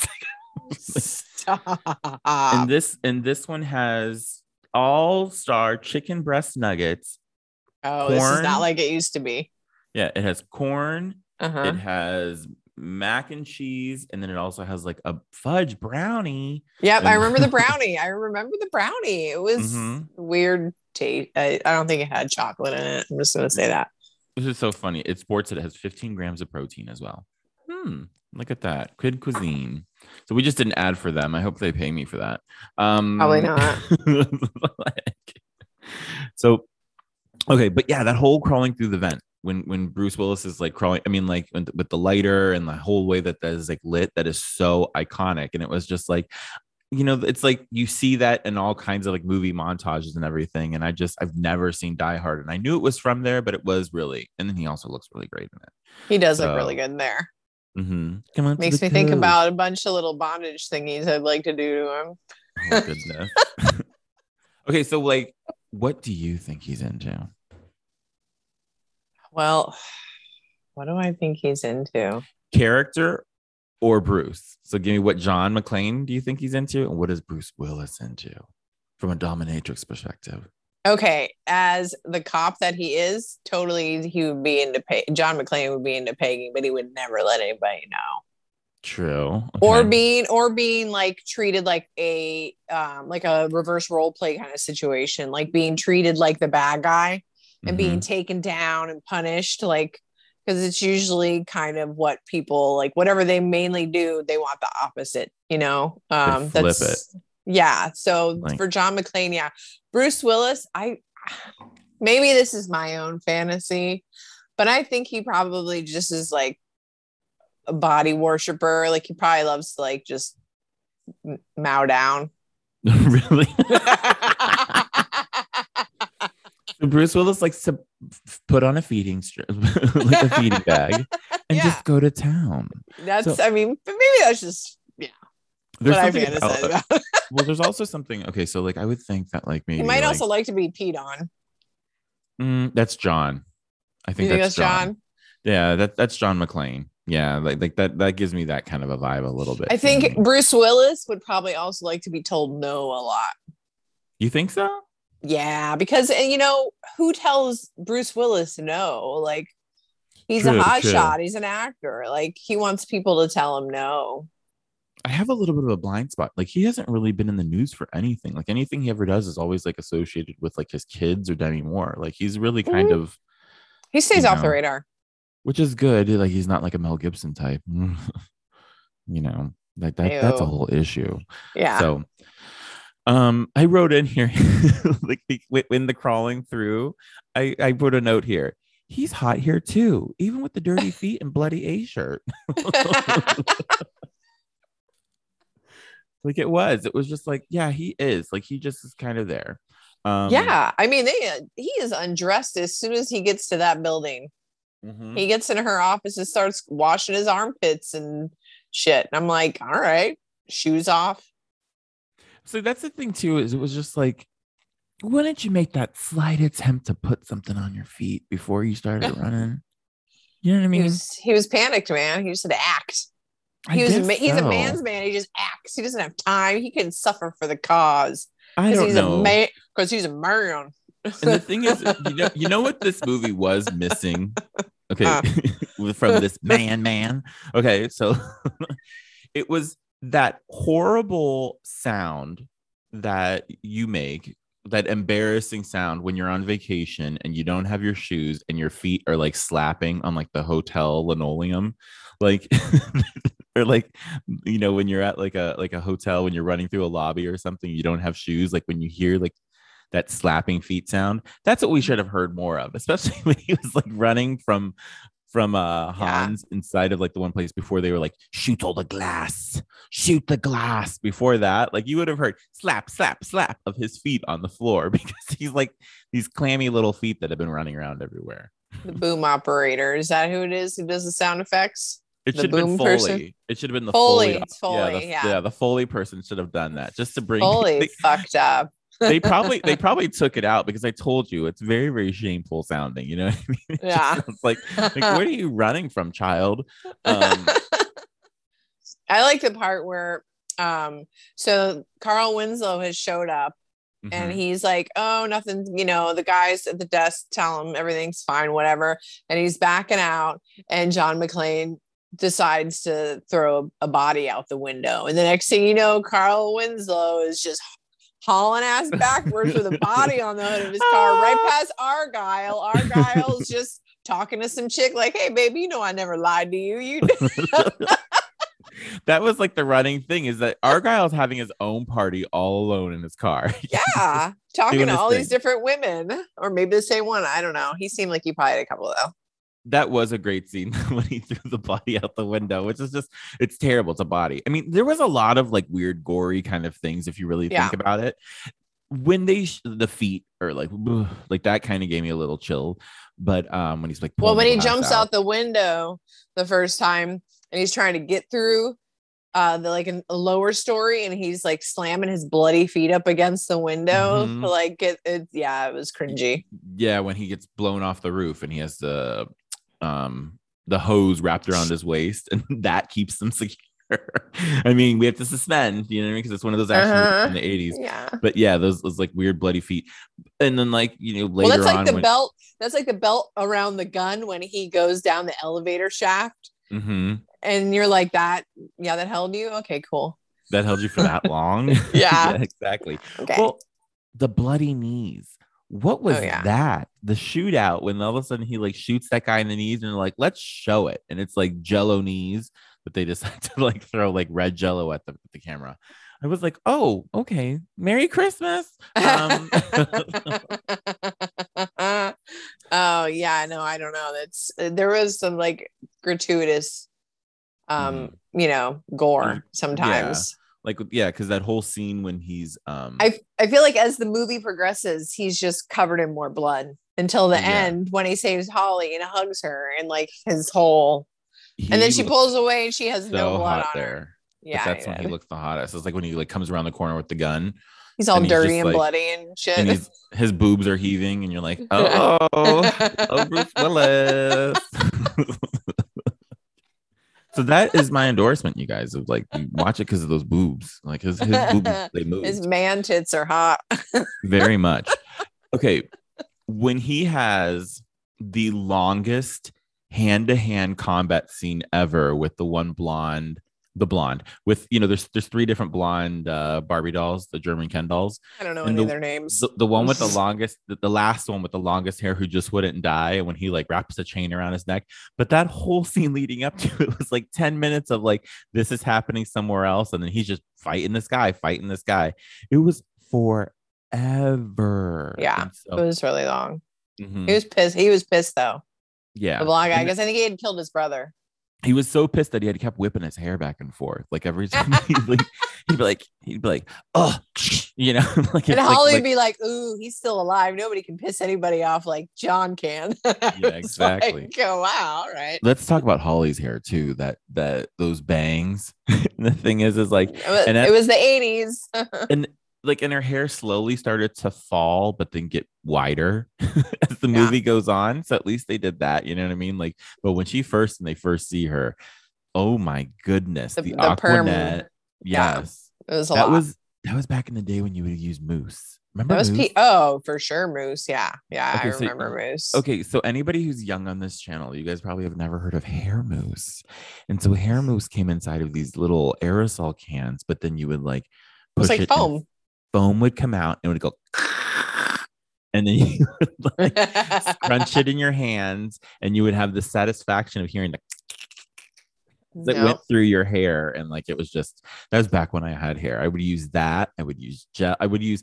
H: it's
I: Stop.
H: and this and this one has all star chicken breast nuggets.
I: oh, this is not like it used to be.
H: Yeah, it has corn.
I: Uh-huh.
H: It has mac and cheese, and then it also has like a fudge brownie.
I: Yep, I remember the brownie. I remember the brownie. It was
H: Mhm.
I: weird taste. I, I don't think it had chocolate in it. I'm just gonna say that.
H: This is so funny. It sports that it has 15 grams of protein as well. Hmm. Look at that. Kid cuisine. So we just didn't ad for them. I hope they pay me for that. Um
I: Probably not.
H: like- so okay, but yeah, that whole crawling through the vent when when Bruce Willis is like crawling, I mean, like with, the lighter and the whole way that that is like lit, that is so iconic. And it was just like, you know, it's like you see that in all kinds of like movie montages and everything. And I just I've never seen Die Hard, and I knew it was from there, but it was really. And then he also looks really great in it.
I: He does look really good in there.
H: Mm-hmm. Come on,
I: Makes me think about a bunch of little bondage thingies I'd like to do to him.
H: Oh goodness. okay, so like, what do you think he's into?
I: Well, what do I think he's into?
H: Character or Bruce? So give me what John McClane do you think he's into, and what is Bruce Willis into from a dominatrix perspective?
I: Okay, as the cop that he is, totally he would be into pay. John McClane would be into pegging, but he would never let anybody know.
H: True.
I: Or being or being like treated like a um like a reverse role play kind of situation, like being treated like the bad guy and being
H: Mhm.
I: taken down and punished, like because it's usually kind of what people like whatever they mainly do, they want the opposite, you know. Um
H: flip
I: that's yeah. So
H: Like-
I: for John McClane, yeah. Bruce Willis, I maybe this is my own fantasy, but I think he probably just is like a body worshiper. Like he probably loves to like just mow down.
H: really? So Bruce Willis likes to put on a feeding strip, like a feeding bag, and
I: Yeah.
H: just go to town.
I: That's
H: So-
I: I mean, maybe that's just yeah.
H: There's
I: what I fantasize
H: about-
I: about.
H: well, there's also something. Okay, so like I would think that like maybe
I: he might
H: like,
I: also like to be peed on.
H: mm, that's John. I think,
I: think
H: that's,
I: that's
H: John.
I: John?
H: Yeah, that that's John McClane. Yeah, like like that that gives me that kind of a vibe a little bit.
I: I think. Bruce Willis would probably also like to be told no a lot.
H: you think so.
I: Yeah, because and you know who tells Bruce Willis no? Like he's
H: True,
I: a hot
H: true.
I: shot. He's an actor. Like he wants people to tell him no.
H: I have a little bit of a blind spot. Like he hasn't really been in the news for anything. Like anything he ever does is always like associated with like his kids or Demi Moore. Like he's really kind
I: Mhm.
H: of,
I: He stays
H: You
I: off the radar.
H: which is good. Like he's not like a Mel Gibson type. you know, like that. That's a whole issue.
I: Yeah.
H: So, um, I wrote in here, like when the crawling through, I I put a note here. He's hot here too, even with the dirty feet and bloody A shirt. like it was, it was just like, yeah, he is. Like he just is kind of there. Um,
I: yeah. I mean, they he is undressed as soon as he gets to that building.
H: mhm.
I: He gets in her office and starts washing his armpits and shit. And I'm like, all right, shoes off.
H: So that's the thing too, is it was just like, why didn't you make that slight attempt to put something on your feet before you started running? You know what I mean?
I: He was he was panicked, man. He just had to act.
H: I
I: He was a he's a man's man. He just acts. He doesn't have time. He can suffer for the cause
H: I don't
I: he's
H: know.
I: Because he's a man.
H: and the thing is, you know, you know what this movie was missing. Okay,
I: Uh.
H: from this man, man. Okay, so it was that horrible sound that you make, that embarrassing sound when you're on vacation and you don't have your shoes and your feet are like slapping on like the hotel linoleum, like. or like you know when you're at like a like a hotel when you're running through a lobby or something you don't have shoes like when you hear like that slapping feet sound. That's what we should have heard more of, especially when he was like running from from uh Hans inside of like the one place before they were like shoot all the glass, shoot the glass. Before that, like you would have heard slap, slap, slap of his feet on the floor because he's like these clammy little feet that have been running around everywhere.
I: the boom operator. Is that who it is who does the sound effects?
H: It
I: The
H: should have been Foley.
I: person?
H: It should have been the
I: Foley,
H: Foley.
I: Foley,
H: yeah, the,
I: yeah.
H: the Foley person should have done that just to bring.
I: Holy
H: they,
I: fucked up.
H: They probably they probably took it out because I told you it's very very shameful sounding. You know what I mean? It
I: Yeah.
H: like like where are you running from, child? Um,
I: I like the part where um so Carl Winslow has showed up and
H: mhm.
I: he's like, Oh, nothing, you know, the guys at the desk tell him everything's fine, whatever. And he's backing out, and John McClane decides to throw a body out the window. And the next thing you know, Carl Winslow is just hauling ass backwards with a body on the hood of his car, right ah. past Argyle. Argyle's just talking to some chick, like, Hey, baby, you know I never lied to you. You
H: that was like the running thing is that Argyle's having his own party all alone in his car.
I: yeah talking to all these different women or maybe the same one i don't know he seemed like he probably had a couple though
H: that was a great scene when he threw the body out the window, which is just it's terrible. It's a body. I mean, there was a lot of like weird, gory kind of things if you really
I: Yeah.
H: think about it. When they sh- the feet are like like that kind of gave me a little chill. But um when he's like
I: well when he jumps out. the window the first time and he's trying to get through uh the like a lower story and he's like slamming his bloody feet up against the window
H: Mhm.
I: to like get it yeah it was cringy
H: yeah, when he gets blown off the roof and he has the um the hose wrapped around his waist and that keeps them secure. I mean, we have to suspend, you know what I mean? Because it's one of those action movies
I: Uh-huh.
H: in the 80s.
I: yeah
H: But yeah, those those like weird bloody feet. And then like, you know,
I: well
H: later
I: that's like
H: on
I: the
H: when
I: belt that's like the belt around the gun when he goes down the elevator shaft
H: Mhm.
I: and you're like that yeah that held you okay cool
H: that held you for that long.
I: Yeah.
H: exactly.
I: okay
H: Well, the bloody knees. What was
I: Oh, yeah.
H: that? The shootout when all of a sudden he like shoots that guy in the knees and like, let's show it. And it's like jello knees, but they decide to like throw like red jello at the, at the camera. I was like, oh, okay. Merry Christmas. Um,
I: oh yeah, no, I don't know. That's there was some like gratuitous, um, you know, gore
H: Mm.
I: sometimes.
H: Like yeah, because that whole scene when he's um
I: I I feel like as the movie progresses, he's just covered in more blood until the
H: Yeah.
I: end when he saves Holly and hugs her and like his whole, and then she pulls away and she has
H: so
I: no blood on her.
H: there.
I: Yeah,
H: that's when he looks the hottest. It's like when he like comes around the corner with the gun
I: he's all
H: and
I: dirty
H: just
I: and
H: like-
I: bloody and shit.
H: and he's, his boobs are heaving, and you're like, oh, oh, Bruce Willis. so that is my endorsement, you guys. Of like, watch it because of those boobs. Like his his boobs, they move
I: His man tits are hot.
H: very much. Okay, when he has the longest hand-to-hand combat scene ever with the one blonde, the blonde with you know, there's there's three different blonde uh, Barbie dolls, the German Ken dolls.
I: I don't know
H: And
I: any
H: the-
I: of their names.
H: The, the one with the longest, the, the last one with the longest hair who just wouldn't die when he like wraps a chain around his neck. But that whole scene leading up to it was like 10 minutes of like, this is happening somewhere else. And then he's just fighting this guy, fighting this guy. It was forever.
I: Yeah,
H: And
I: it was really long.
H: Mhm.
I: He was pissed. He was pissed though.
H: yeah.
I: The blonde guy,
H: And
I: because I think he had killed his brother.
H: He was so pissed that he had kept whipping his hair back and forth. Like every time he'd, like, he'd be like, he'd be like, oh, you know, like,
I: And Holly
H: like-
I: would be like, "Ooh, he's still alive. Nobody can piss anybody off like John can."
H: Yeah,
I: It's like,
H: exactly.
I: oh wow, all right.
H: let's talk about Holly's hair too. That that those bangs. the thing is, is like
I: It was, it was the eighties.
H: and like and her hair slowly started to fall, but then get wider as the
I: Yeah.
H: movie goes on. So at least they did that. You know what I mean? Like, but when she first and they first see her, oh my goodness,
I: The-
H: the,
I: the perm.
H: Aquanet.
I: Yeah,
H: Yes,
I: It was a
H: that
I: lot.
H: was that was back in the day when you would use mousse. Remember
I: that was
H: mousse?
I: P- oh for sure Moose. Yeah, yeah,
H: Okay,
I: I
H: so-
I: remember Moose.
H: Okay, so anybody who's young on this channel, you guys probably have never heard of hair mousse. And so hair mousse came inside of these little aerosol cans, but then you would like
I: It was
H: push
I: like
H: it
I: foam.
H: Foam would come out and it would go and then you would like crunch it in your hands and you would have the satisfaction of hearing the that
I: No.
H: went through your hair and like it was just that was back when I had hair. I would use that. I would use gel. I would use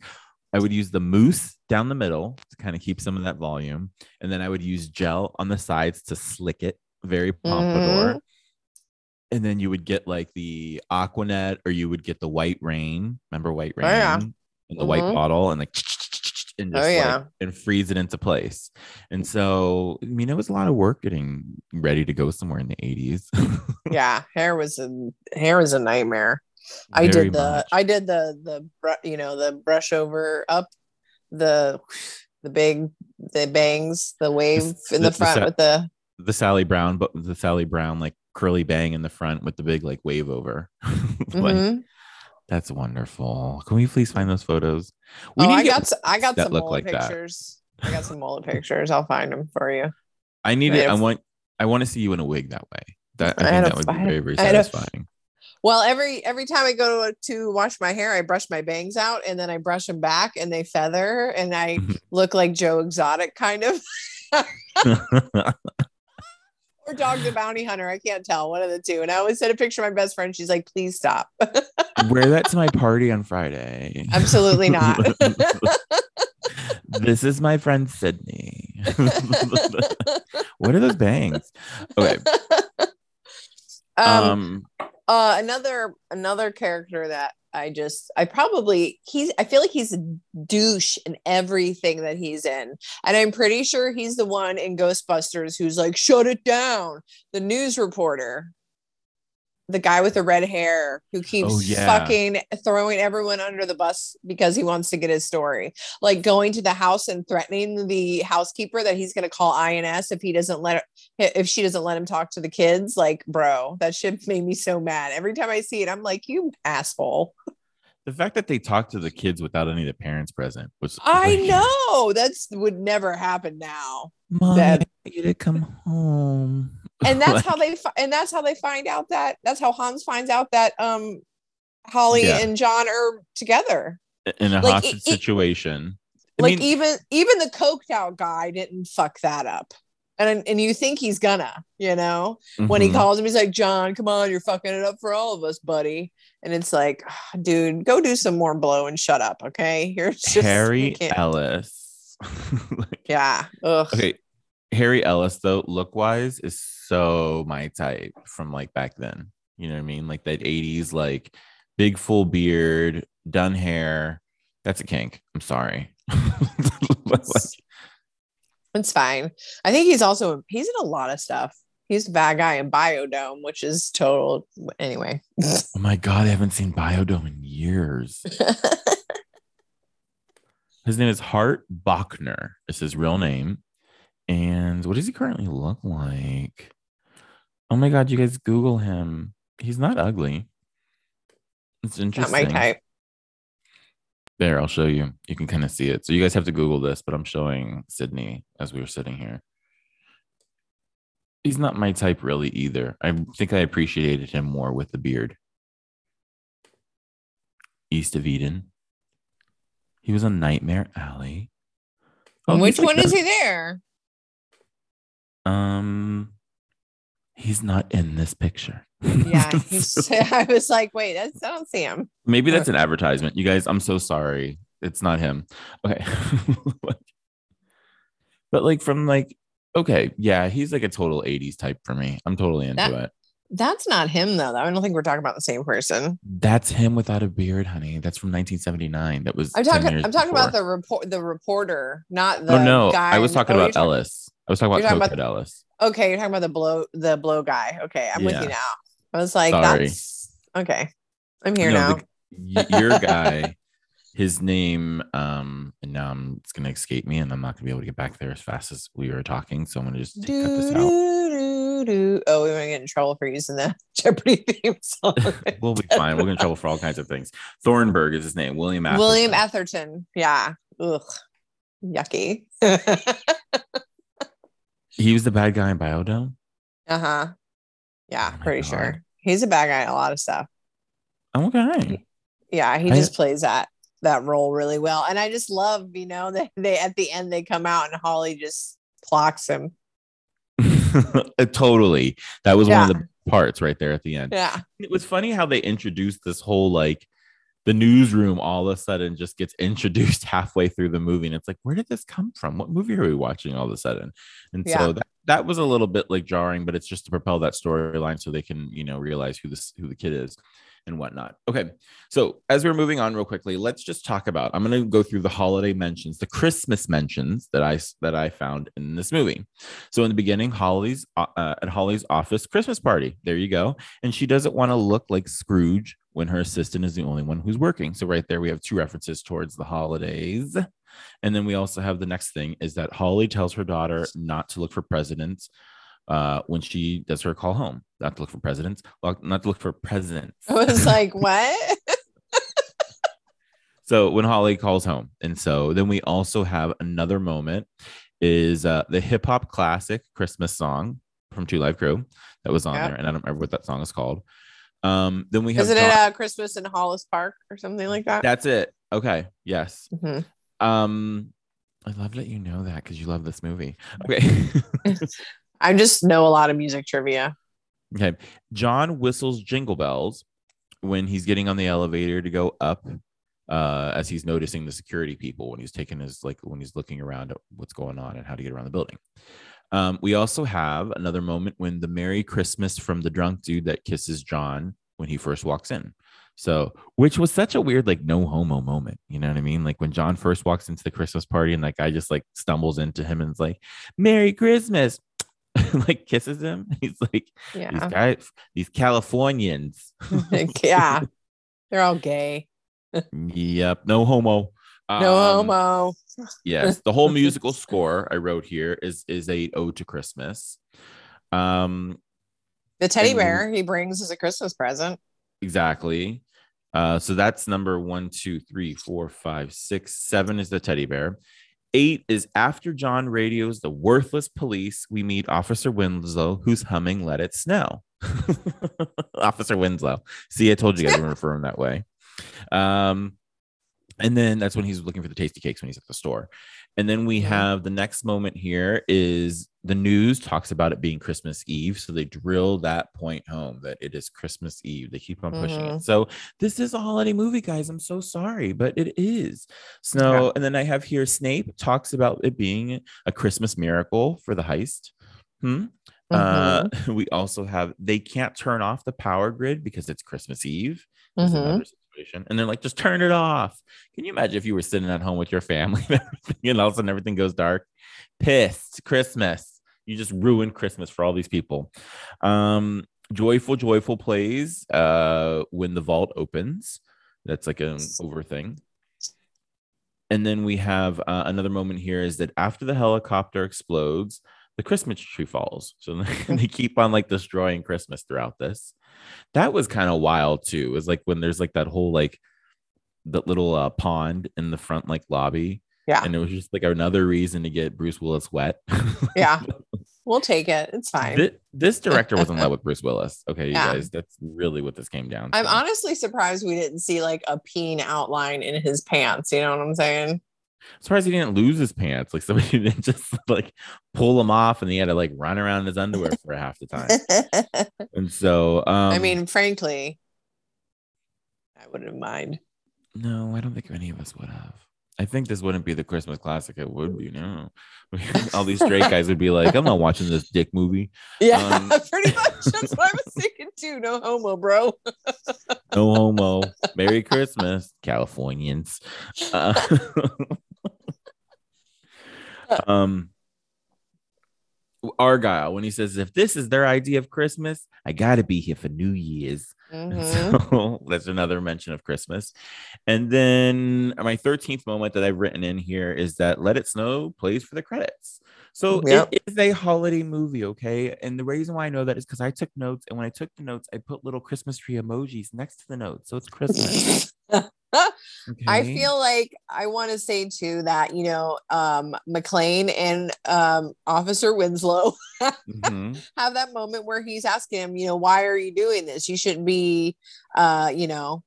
H: I would use the mousse down the middle to kind of keep some of that volume, and then I would use gel on the sides to slick it, very pompadour. Mm-hmm. And then you would get like the Aquanet, or you would get the White Rain. Remember White Rain?
I: Oh, yeah.
H: In the white
I: Mhm.
H: bottle, and like and
I: Oh,
H: just
I: yeah.
H: like and freeze it into place. And so, I mean, it was a lot of work getting ready to go somewhere in the 80s.
I: yeah, hair was a hair was a nightmare. I did the
H: much.
I: I did the the you know the brush over up the the big the bangs the wave in
H: the-
I: the
H: the
I: front
H: sa-
I: with the
H: the Sally Brown, but the Sally Brown like curly bang in the front with the big like wave over. like
I: Mhm.
H: That's wonderful. Can we please find those photos?
I: oh
H: need
I: I got s- I got
H: that
I: some
H: look
I: mullet
H: like that.
I: pictures. I got some mullet pictures. I'll find them for you.
H: I need it. I want. I want to see you in a wig that way. That I
I: I
H: think that would be
I: I had a-
H: very very
I: I had a-
H: satisfying.
I: Well, every every time I go to, to wash my hair, I brush my bangs out and then I brush them back and they feather and I look like Joe Exotic kind of or Dog the Bounty Hunter. I can't tell one of the two. And I always send a picture of my best friend. She's like, please stop.
H: Wear that to my party on Friday.
I: Absolutely not.
H: this is my friend Sydney. what are those bangs? Okay.
I: um,
H: Um,
I: uh another another character that I just I probably he's I feel like he's a douche in everything that he's in. And I'm pretty sure he's the one in Ghostbusters who's like, shut it down. The news reporter. The guy with the red hair who keeps
H: Oh, yeah.
I: fucking throwing everyone under the bus because he wants to get his story. Like going to the house and threatening the housekeeper that he's going to call INS if he doesn't let if she doesn't let him talk to the kids. Like, bro, that shit made me so mad. Every time I see it, I'm like, you asshole.
H: the fact that they talked to the kids without any of the parents present was.
I: I
H: like,
I: know that's would never happen now.
H: Mom,
I: that-
H: I want you to come home.
I: And that's
H: Like,
I: how they fi- and that's how they find out that that's how Hans finds out that um Holly
H: Yeah.
I: and John are together.
H: in a
I: like,
H: hostage
I: it- it-
H: situation. I
I: like
H: mean,
I: even even the coked out guy didn't fuck that up. And and you think he's gonna, you know, when he
H: mhm.
I: calls him, he's like, John, come on, you're fucking it up for all of us, buddy. And it's like, dude, go do some more blow and shut up, okay? You're just
H: Harry Ellis. Like,
I: Yeah. Ugh.
H: okay, Harry Ellis though, look wise, is so my type from like back then. You know what I mean? Like that 80s, like big full beard, done hair. That's a kink. I'm sorry. Like,
I: It's fine. I think he's also he's in a lot of stuff. He's the bad guy in Biodome, which is total. Anyway.
H: Oh my god, I haven't seen Biodome in years. His name is Hart Bochner. Is his real name. And what does he currently look like? Oh my god, you guys Google him. He's not ugly. It's interesting.
I: Not my type.
H: There, I'll show you. You can kind of see it. So you guys have to Google this, but I'm showing Sydney as we were sitting here. He's not my type really either. I think I appreciated him more with the beard. East of Eden. He was on Nightmare Alley. Oh,
I: Which
H: he's like
I: one is he there?
H: Um, he's not in this picture.
I: Yeah, he's, I was like, wait, that's, I don't see him.
H: Maybe that's an advertisement. You guys, I'm so sorry. It's not him. Okay. but like from like, okay, yeah, he's like a total 80s type for me. I'm totally into
I: That-
H: it.
I: That's not him though. I don't think we're talking about the same person.
H: That's him without a beard, honey. That's from 1979. That was
I: I'm talking. I'm talking about the report. The reporter, not the
H: Oh no,
I: guy.
H: I was talking
I: oh, you're
H: about
I: talking-
H: Ellis. I was talking about
I: about-
H: Ellis.
I: Okay, you're talking about the blow. The blow guy. Okay, I'm with you now. I was like,
H: Sorry.
I: that's okay. I'm here
H: No,
I: now.
H: the- your guy, his name, um, and now I'm, it's gonna escape me, and I'm not gonna be able to get back there as fast as we were talking. So I'm gonna just take, cut
I: Do,
H: this out.
I: do, do, do. Oh, we want to get in trouble for using the Jeopardy theme song.
H: we'll be fine. We'll get in trouble for all kinds of things. Thornburg is his name. William Atherton.
I: William Atherton. Yeah. Ugh. Yucky.
H: He was the bad guy in Biodome.
I: uh huh. Yeah,
H: Oh
I: pretty
H: God.
I: sure. He's a bad guy in a lot of stuff.
H: Okay.
I: Yeah, he
H: I-
I: just plays that that role really well. And I just love, you know, that they at the end they come out and Holly just clocks him.
H: totally. That was one of the parts right there at the end.
I: Yeah.
H: It was funny how they introduced this whole like the newsroom all of a sudden just gets introduced halfway through the movie. And it's like, where did this come from? What movie are we watching all of a sudden? And
I: Yeah.
H: so that, that was a little bit like jarring, but it's just to propel that storyline so they can, you know, realize who this who the kid is and whatnot. Okay. So as we're moving on real quickly, let's just talk about I'm gonna go through the holiday mentions, the Christmas mentions that I that I found in this movie. So in the beginning, Holly's uh, at Holly's office Christmas party. There you go. And she doesn't want to look like Scrooge when her assistant is the only one who's working. So right there, we have two references towards the holidays. And then we also have the next thing is that Holly tells her daughter not to look for presidents uh, when she does her call home, not to look for presidents, well, not to look for presidents.
I: I was like, what?
H: So when Holly calls home, and so then we also have another moment is uh, the hip hop classic Christmas song from Two Live Crew that was on
I: Yeah.
H: there, and I don't remember what that song is called. Um, then we have
I: Isn't
H: John-
I: it uh, Christmas in Hollis Park or something like that?
H: that's it. Okay, yes.
I: Mhm.
H: Um, I love that you know that because you love this movie. Okay.
I: I just know a lot of music trivia.
H: Okay. John whistles jingle bells when he's getting on the elevator to go up uh as he's noticing the security people when he's taking his like when he's looking around at what's going on and how to get around the building. Um, we also have another moment when the Merry Christmas from the drunk dude that kisses John when he first walks in. So, which was such a weird, like, no homo moment. You know what I mean? Like, when John first walks into the Christmas party and that guy just like stumbles into him and is like, Merry Christmas, like kisses him. He's like, these
I: Yeah.
H: guys, these Californians.
I: yeah. They're all gay.
H: yep, no homo.
I: No
H: Um,
I: homo.
H: Yes, the whole musical score I wrote here is is a ode to Christmas. Um,
I: The teddy
H: and-
I: bear he brings as a Christmas present.
H: exactly. Uh, so that's number one, two, three, four, five, six, seven is the teddy bear. Eight is after John radios the worthless police. We meet Officer Winslow, who's humming "Let It Snow." Officer Winslow. See, I told you guys to refer him that way. Um, and then that's when he's looking for the tasty cakes when he's at the store. And then we
I: Mhm.
H: have the next moment here is the news talks about it being Christmas Eve. So they drill that point home that it is Christmas Eve. They keep on pushing
I: Mhm.
H: it. So this is a holiday movie, guys. I'm so sorry, but it is. So,
I: Yeah.
H: and then I have here Snape talks about it being a Christmas miracle for the heist. Hmm. Uh, we also have they can't turn off the power grid because it's Christmas Eve.
I: Mhm.
H: another situation. And they're like, just turn it off. Can you imagine if you were sitting at home with your family and all of a sudden everything goes dark? Pissed Christmas. You just ruined Christmas for all these people. Um, joyful, joyful plays uh, when the vault opens. That's like an over thing. And then we have uh, another moment here is that after the helicopter explodes, the Christmas tree falls. So they keep on like destroying Christmas throughout this. That was kind of wild too. It was like when there's like that whole like that little uh, pond in the front like lobby.
I: Yeah.
H: And it was just like another reason to get Bruce Willis wet.
I: Yeah. We'll take it. It's fine.
H: Thi- this director was in love with Bruce Willis. Okay, you
I: Yeah.
H: guys, that's really what this came down to.
I: I'm honestly surprised we didn't see like a peen outline in his pants. You know what I'm saying?
H: Surprised he didn't lose his pants. Like somebody didn't just like pull them off and he had to like run around in his underwear for half the time. And so um
I: I mean, frankly, I wouldn't mind.
H: no, I don't think any of us would have. I think this wouldn't be the Christmas classic. It would be no. All these straight guys would be like, I'm not watching this dick movie.
I: Yeah,
H: Um,
I: pretty much. That's what I was thinking too. No homo, bro.
H: No homo. Merry Christmas, Californians. Uh, um, Argyle, when he says, "If this is their idea of Christmas, I gotta be here for New Year's."
I: Mhm.
H: So that's another mention of Christmas. And then my 13th moment that I've written in here is that Let It Snow plays for the credits. So
I: Yep.
H: it is a holiday movie, okay? And the reason why I know that is because I took notes, and when I took the notes, I put little Christmas tree emojis next to the notes. So it's Christmas.
I: I feel like I want to say too that you know, um, McClane and um, Officer Winslow
H: Mhm.
I: have that moment where he's asking him, you know, why are you doing this? You shouldn't be, uh, you know,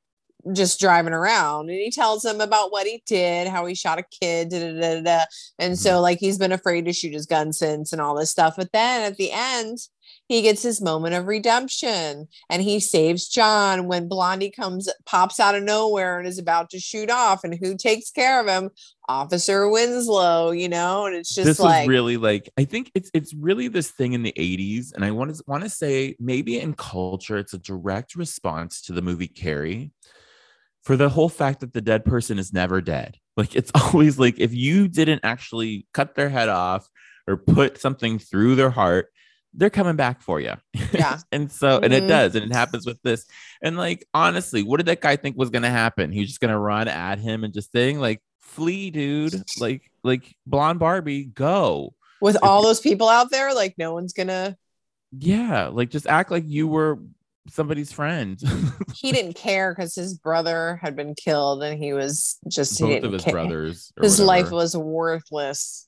I: just driving around. And he tells him about what he did, how he shot a kid, da, da, da, and so like he's been afraid to shoot his gun since and all this stuff. But then at the end, he gets his moment of redemption and he saves John when Blondie comes pops out of nowhere and is about to shoot off. And who takes care of him? Officer Winslow, you know, and it's just
H: this
I: like
H: really like I think it's it's really this thing in the 80s, and I want to want to say maybe in culture it's a direct response to the movie Carrie for the whole fact that the dead person is never dead. Like it's always like if you didn't actually cut their head off or put something through their heart, they're coming back for you.
I: Yeah.
H: and so and it
I: Mhm.
H: does, and it happens with this. And like honestly, what did that guy think was gonna happen? He was just gonna run at him and just saying like flee, dude. Like like blonde Barbie, go.
I: with all those people out there, like no one's gonna
H: Yeah, like just act like you were somebody's friend.
I: he didn't care because his brother had been killed and he was just he
H: Both
I: didn't
H: of his
I: care.
H: brothers.
I: His life was worthless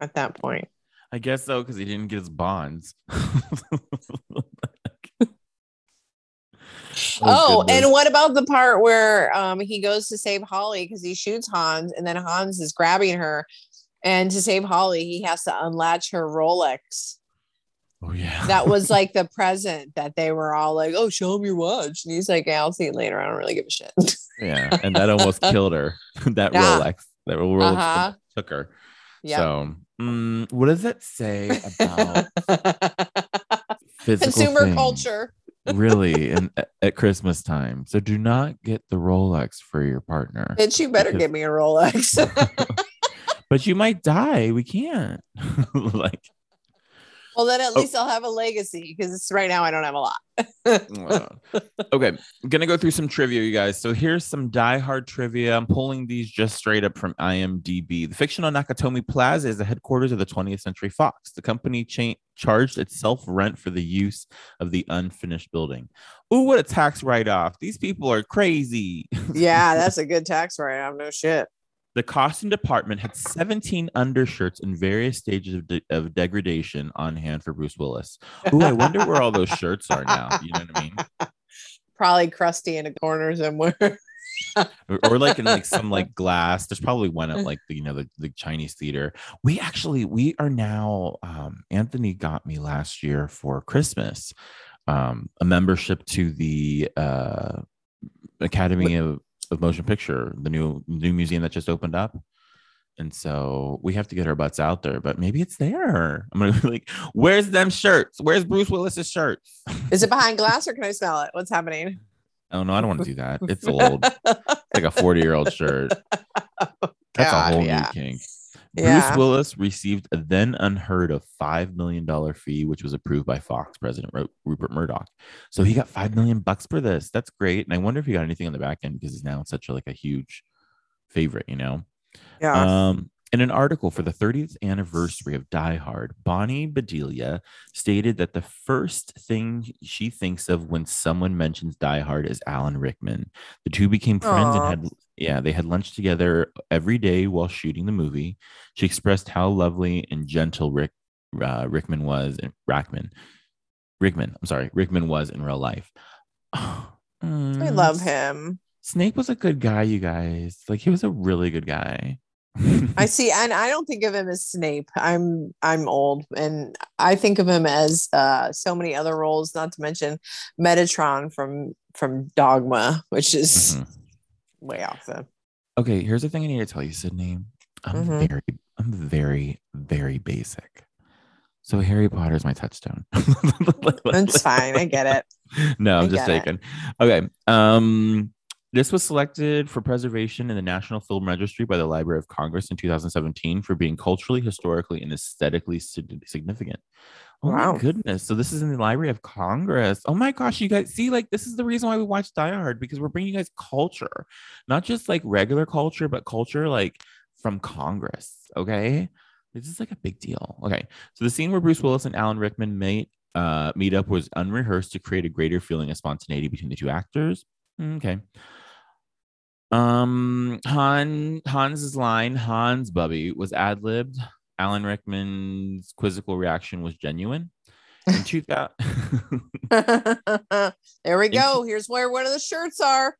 I: at that point.
H: I guess so, because he didn't get his bonds.
I: Oh,
H: goodness.
I: and what about the part where um he goes to save Holly because he shoots Hans and then Hans is grabbing her and to save Holly he has to unlatch her Rolex.
H: oh yeah,
I: That was like the present that they were all like, "Oh, show him your watch," and he's like, yeah, "I'll see you later. I don't really give a shit."
H: yeah, and that almost killed her. that
I: Yeah.
H: Rolex, that Rolex
I: Uh-huh.
H: took her.
I: Yeah.
H: So, mm, what does that say about physical
I: Consumer
H: things?
I: culture.
H: really, and at Christmas time. So, do not get the Rolex for your partner.
I: Bitch, you better
H: Because-
I: give me a Rolex.
H: but you might die. We can't. like,
I: well, then at
H: Oh.
I: least I'll have a legacy because right now I don't have a lot.
H: Okay, I'm gonna go through some trivia, you guys. So here's some Die Hard trivia. I'm pulling these just straight up from IMDb. The fictional Nakatomi Plaza is the headquarters of the 20th Century Fox. The company cha- charged itself rent for the use of the unfinished building. Ooh, what a tax write-off! These people are crazy.
I: yeah, that's a good tax write-off. No shit.
H: The costume department had 17 undershirts in various stages of, de- of degradation on hand for Bruce Willis. Ooh, I wonder where all those shirts are now. You know what I mean?
I: Probably crusty in a corner somewhere.
H: or, or like in like some like glass there's probably one at like the you know the, the chinese theater we actually we are now um anthony got me last year for christmas um a membership to the uh academy of, of motion picture the new new museum that just opened up and so we have to get our butts out there but maybe it's there i'm gonna be like where's them shirts where's bruce willis's shirts
I: Is it behind glass or can I smell it? What's happening?
H: oh no i don't want to do that it's old like a 40 year old shirt. That's
I: God,
H: a whole
I: yeah.
H: new kink.
I: Yeah.
H: Bruce Willis received a then unheard of $5 million fee, which was approved by Fox President Rupert Murdoch. So he got 5 million bucks for this. That's great. And I wonder if he got anything on the back end because he's now such a, like a huge favorite, you know?
I: Yeah.
H: Um, in an article for the 30th anniversary of Die Hard, Bonnie Bedelia stated that the first thing she thinks of when someone mentions Die Hard is Alan Rickman. The two became friends
I: Aw.
H: and had yeah, they had lunch together every day while shooting the movie. She expressed how lovely and gentle Rick uh, Rickman was in Rackman. Rickman, I'm sorry, Rickman was in real life.
I: I
H: Mm,
I: love him.
H: Snape was a good guy, you guys. Like he was a really good guy.
I: I see, and I don't think of him as Snape. I'm I'm old, and I think of him as uh, so many other roles. Not to mention Metatron from from Dogma, which is
H: Mhm.
I: Way off the.
H: Okay, here's the thing I need to tell you, Sydney. I'm
I: Mhm.
H: very, I'm very, very basic. So Harry Potter's my touchstone.
I: It's fine. I get it.
H: no, I'm
I: I
H: just taking. Okay. Um, this was selected for preservation in the National Film Registry by the Library of Congress in 2017 for being culturally, historically, and aesthetically significant. Oh
I: Wow.
H: my goodness. So this is in the Library of Congress. Oh my gosh, you guys see, like, this is the reason why we watch Die Hard because we're bringing you guys culture, not just like regular culture, but culture like from Congress. Okay. This is like a big deal. Okay. So the scene where Bruce Willis and Alan Rickman meet uh, meet up was unrehearsed to create a greater feeling of spontaneity between the two actors. Mm, Okay. Um, Han Hans's line, Hans Bubby, was ad libbed. Alan Rickman's quizzical reaction was genuine. In 2000,
I: there we go. Here's where one of the shirts are.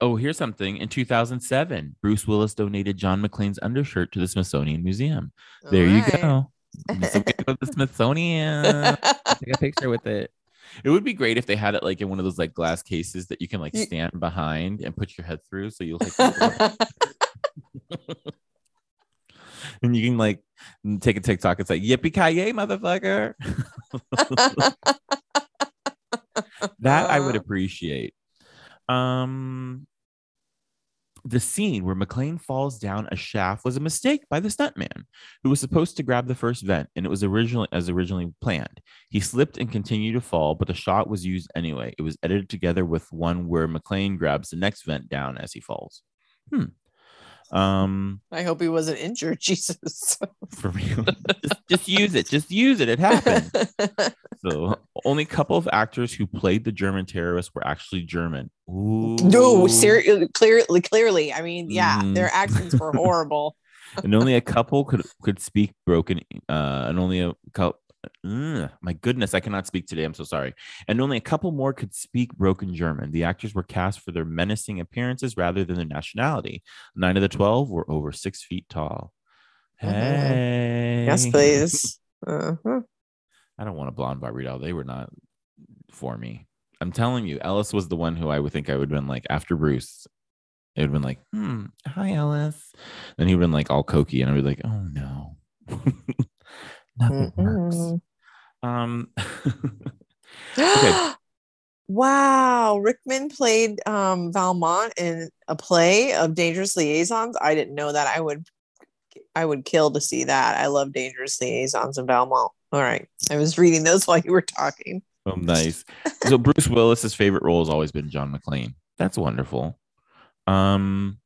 H: oh, here's something. In 2007, Bruce Willis donated John McClane's undershirt to the Smithsonian Museum. There you
I: Alright.
H: go. So go to the Smithsonian. Take a picture with it. It would be great if they had it like in one of those like glass cases that you can like stand behind and put your head through, so you'll like, and you can like take a TikTok. It's like yippee ki yay, motherfucker. that I would appreciate. Um, the scene where McClane falls down a shaft was a mistake by the stuntman, who was supposed to grab the first vent, and it was originally as originally planned. He slipped and continued to fall, but the shot was used anyway. It was edited together with one where McClane grabs the next vent down as he falls. Hmm. Um,
I: I hope he wasn't injured. Jesus.
H: for real. just, just use it. Just use it. It happened. So only a couple of actors who played the German terrorists were actually German. Ooh.
I: no, seriously, clearly, clearly. I mean, yeah,
H: Mhm.
I: their accents were horrible.
H: and only a couple could could speak broken. Uh, and only a couple. My goodness, I cannot speak today. I'm so sorry. And only a couple more could speak broken German. The actors were cast for their menacing appearances rather than their nationality. Nine of the twelve were over six feet tall.
I: Mhm.
H: Hey,
I: yes, please. Uh-huh.
H: I don't want a blonde Barbie doll. They were not for me. I'm telling you, Ellis was the one who I would think I would have been like after Bruce. It would have been like, hmm, hi Ellis. Then he would have been like all cokey, and I would be like, oh no. Nothing works.
I: Mhm.
H: Um Okay.
I: wow, Rickman played um, Valmont in a play of Dangerous Liaisons. I didn't know that. I would, I would kill to see that. I love Dangerous Liaisons and Valmont. All right, I was reading those while you were talking.
H: oh, nice. So Bruce Willis's favorite role has always been John McClane. That's wonderful. Um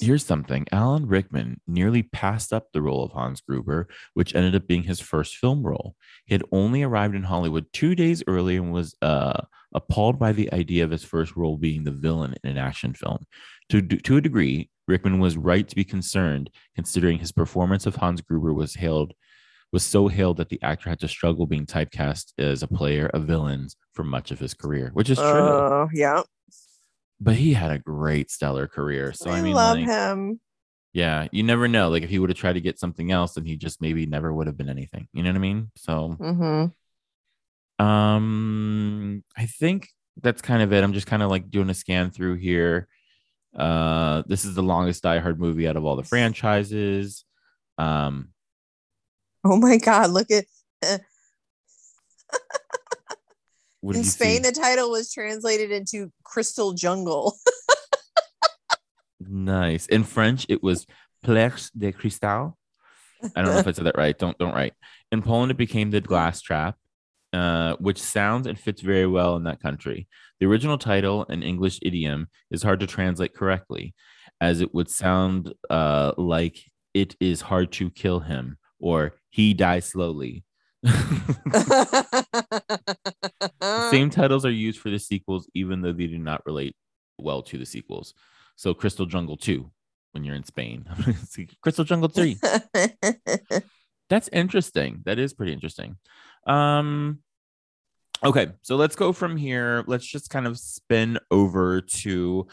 H: Here's something. Alan Rickman nearly passed up the role of Hans Gruber, which ended up being his first film role. He had only arrived in Hollywood two days early and was uh, appalled by the idea of his first role being the villain in an action film. To, to a degree, Rickman was right to be concerned, considering his performance of Hans Gruber was hailed was so hailed that the actor had to struggle being typecast as a player of villains for much of his career, which is true.
I: Oh, yeah.
H: But he had a great stellar career. So I,
I: I
H: mean,
I: love
H: like,
I: him.
H: yeah, you never know. Like if he would have tried to get something else, then he just maybe never would have been anything. You know what I mean? So
I: hmm
H: um I think that's kind of it. I'm just kind of like doing a scan through here. Uh this is the longest Die Hard movie out of all the franchises. Um
I: Oh my God! Look at
H: what
I: in Spain.
H: see?
I: The title was translated into Crystal Jungle.
H: nice. In French, it was Plex de Cristal. I don't know if I said that right. Don't don't write. In Poland, it became the Glass Trap, uh, which sounds and fits very well in that country. The original title, an English idiom, is hard to translate correctly, as it would sound uh, like it is hard to kill him or he dies slowly. The same titles are used for the sequels, even though they do not relate well to the sequels. So, Crystal Jungle 2, when you're in Spain, Crystal Jungle 3. That's interesting. That is pretty interesting. Um, okay, so let's go from here. Let's just kind of spin over to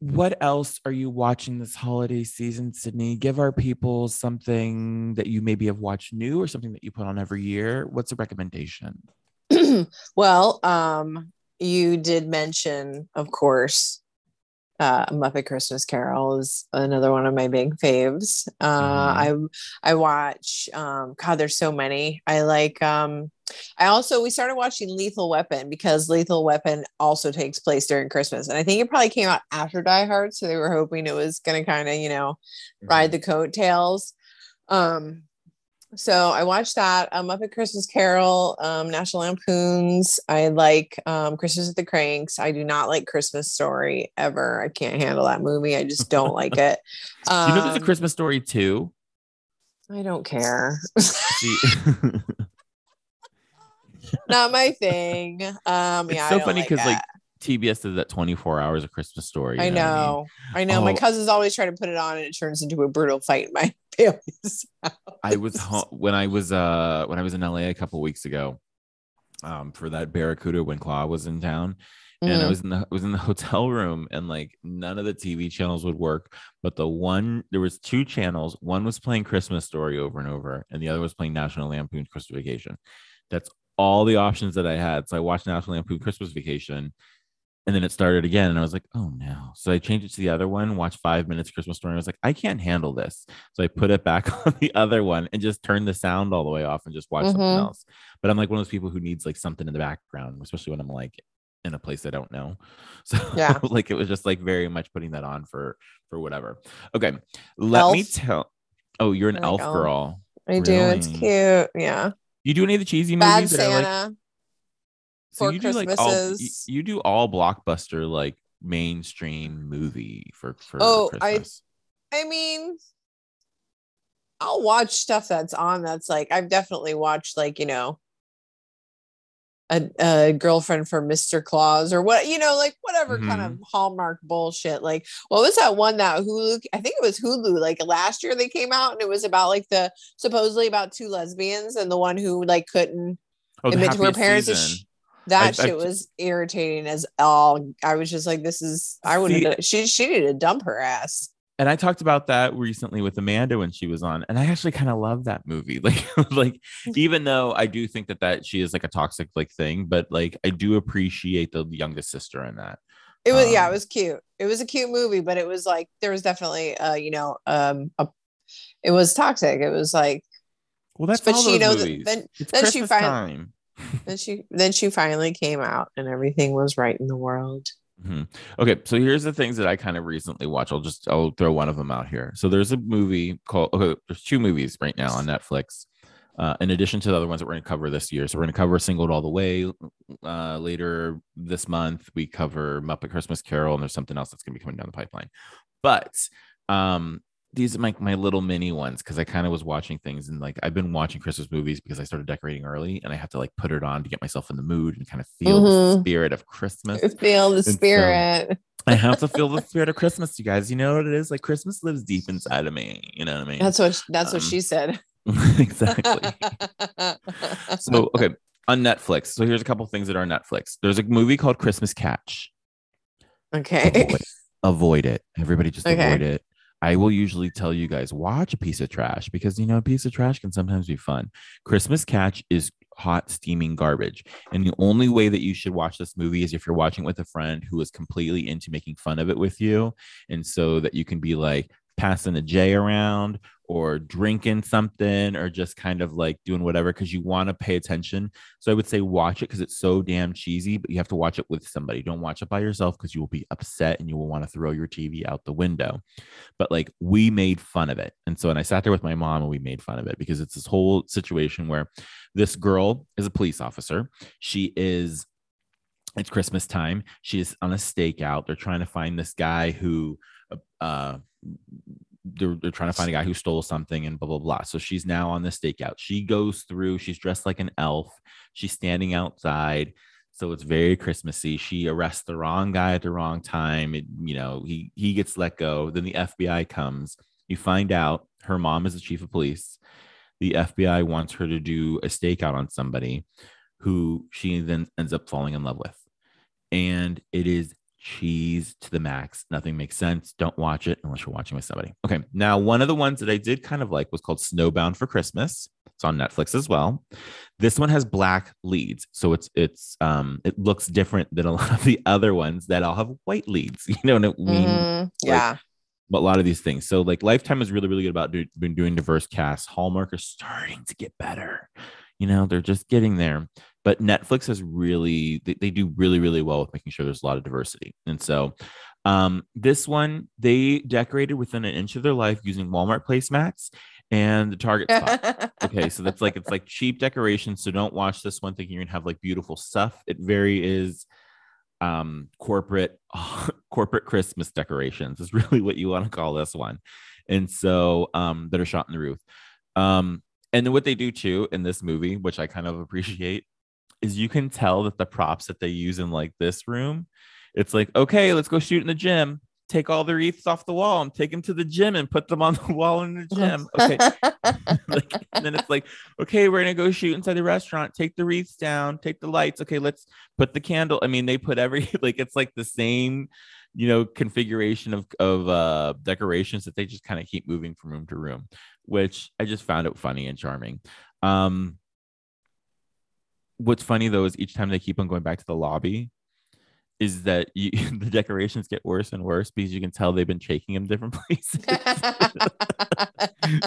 H: what else are you watching this holiday season, Sydney? Give our people something that you maybe have watched new or something that you put on every year. What's a recommendation?
I: well, um, you did mention, of course, uh, Muppet Christmas Carol is another one of my big faves. Uh,
H: Mhm.
I: I I watch. Um, God, there's so many. I like. Um, I also we started watching Lethal Weapon because Lethal Weapon also takes place during Christmas, and I think it probably came out after Die Hard, so they were hoping it was going to kind of you know ride the coattails. Um, so I watched that. Um, Muppet Christmas Carol, um, National Lampoons. I like um, Christmas at the Kranks. I do not like Christmas Story ever. I can't handle that movie. I just don't like it. Um,
H: you know, there's a Christmas story too.
I: I don't care. Not my thing. Um,
H: it's
I: yeah,
H: so funny because like
I: it.
H: TBS does that 24 hours of Christmas story.
I: I
H: you what mean?
I: know, I know. My
H: Oh.
I: cousins always try to put it on, and it turns into a brutal fight in my family's house.
H: I was home when I was uh when I was in LA a couple weeks ago um for that Barracuda when Claw was in town and I
I: Mhm.
H: was in the I was in the hotel room and like none of the TV channels would work but the one there was two channels one was playing Christmas Story over and over and the other was playing National Lampoon's Christmas Vacation that's all the options that I had so I watched National Lampoon Christmas Vacation and then it started again and I was like oh no so I changed it to the other one watched 5 minutes of Christmas Story I was like I can't handle this so I put it back on the other one and just turned the sound all the way off and just watched something
I: Mhm.
H: else. But I'm like one of those people who needs like something in the background, especially when I'm like in a place I don't know. So
I: Yeah.
H: like it was just like very much putting that on for for whatever. Okay. Let me tell Oh, you're an elf
I: Elf.
H: girl.
I: I do. It's cute. Yeah.
H: You do any of the cheesy
I: Bad
H: movies that are like
I: Santa.
H: So you do like all you, do all blockbuster like mainstream movie for for
I: Oh, I-
H: Christmas.
I: I mean, I'll watch stuff that's on that's like I've definitely watched like, you know, a, a girlfriend for Mr. Claus or what, you know, like whatever kind of mm-hmm. Hallmark bullshit. Like, what was that one that Hulu? I think it was Hulu. Like last year they came out and it was about like the supposedly about two lesbians and the one who like couldn't
H: oh,
I: admit to her parents. And
H: season.
I: sh- that
H: I've-
I: shit
H: I've-
I: was irritating as all. I was just like, this is. I would.
H: See-
I: have She she needed to dump her ass.
H: and I talked about that recently with Amanda when she was on, and I actually kind of love that movie. Like, like even though I do think that that she is like a toxic like thing, but like I do appreciate the youngest sister in that.
I: It was yeah, it
H: Um,
I: was cute. It was a cute movie, but it was like there was definitely uh, you know, um a it was toxic. It was like
H: Well, that's
I: But
H: all
I: she
H: those
I: knows-
H: movies.
I: then-
H: it's
I: then she
H: Christmas
I: fin-
H: time.
I: Then she then she finally came out and everything was right in the world.
H: Mhm. Okay, so here's the things that I kind of recently watched. I'll just I'll throw one of them out here. So there's a movie called okay, there's two movies right now on Netflix. Uh, in addition to the other ones that we're going to cover this year, so we're going to cover Singled All the Way uh, later this month. We cover Muppet Christmas Carol, and there's something else that's going to be coming down the pipeline. But um, these are my my little mini ones because I kind of was watching things and like I've been watching Christmas movies because I started decorating early, and I have to like put it on to get myself in the mood and kind of feel the
I: Mhm.
H: spirit of Christmas.
I: Feel the
H: so-
I: spirit.
H: I have to feel the spirit of Christmas, you guys. You know what it is? Like Christmas lives deep inside of me. You know what I mean?
I: That's what that's what
H: Um,
I: she said.
H: exactly. So, okay, on Netflix. So here's a couple things that are on Netflix. There's a movie called Christmas Catch.
I: okay.
H: Avoid, avoid it. Everybody just
I: Okay.
H: avoid it. I will usually tell you guys watch a piece of trash because you know a piece of trash can sometimes be fun. Christmas Catch is hot steaming garbage. And the only way that you should watch this movie is if you're watching with a friend who is completely into making fun of it with you. And so that you can be like, passing a J around or drinking something or just kind of like doing whatever because you want to pay attention. So I would say watch it because it's so damn cheesy, but you have to watch it with somebody. Don't watch it by yourself because you will be upset and you will want to throw your TV out the window. But like we made fun of it. And so, and I sat there with my mom and we made fun of it because it's this whole situation where this girl is a police officer. She is it's Christmas time. She is on a stakeout. They're trying to find this guy who uh they're, they're trying to find a guy who stole something and blah blah blah. So she's now on the stakeout. She goes through she's dressed like an elf. She's standing outside. So it's very christmassy. She arrests the wrong guy at the wrong time. It, you know he he gets let go. Then the fbi comes. You find out her mom is the chief of police. The fbi wants her to do a stakeout on somebody who she then ends up falling in love with. And it is cheese to the max. Nothing makes sense. Don't watch it unless you're watching with somebody. Okay. Now, one of the ones that I did kind of like was called Snowbound for Christmas. It's on Netflix as well. This one has black leads. So it's it's um it looks different than a lot of the other ones that all have white leads. You know what I mean?
I: Mhm. Yeah.
H: But a lot of these things. So like Lifetime is really, really good about do, been doing diverse casts. Hallmark is starting to get better. You know, they're just getting there. But Netflix has really they, they do really, really well with making sure there's a lot of diversity. And so um this one they decorated within an inch of their life using Walmart placemats and the Target spot. okay, so that's like it's like cheap decorations. So don't watch this one thinking you're gonna have like beautiful stuff. It very is um corporate corporate Christmas decorations is really what you want to call this one. And so um that are shot in the roof. Um and then what they do too in this movie, which I kind of appreciate, is you can tell that the props that they use in like this room, it's like, okay, let's go shoot in the gym. Take all the wreaths off the wall and take them to the gym and put them on the wall in the gym. Okay. like, and then it's like, okay, we're gonna go shoot inside the restaurant. Take the wreaths down. Take the lights. Okay, let's put the candle. I mean, they put every like it's like the same, you know, configuration of of uh decorations that they just kind of keep moving from room to room, which I just found it funny and charming. Um, what's funny though is each time they keep on going back to the lobby, is that you, the decorations get worse and worse because you can tell they've been taking them different places.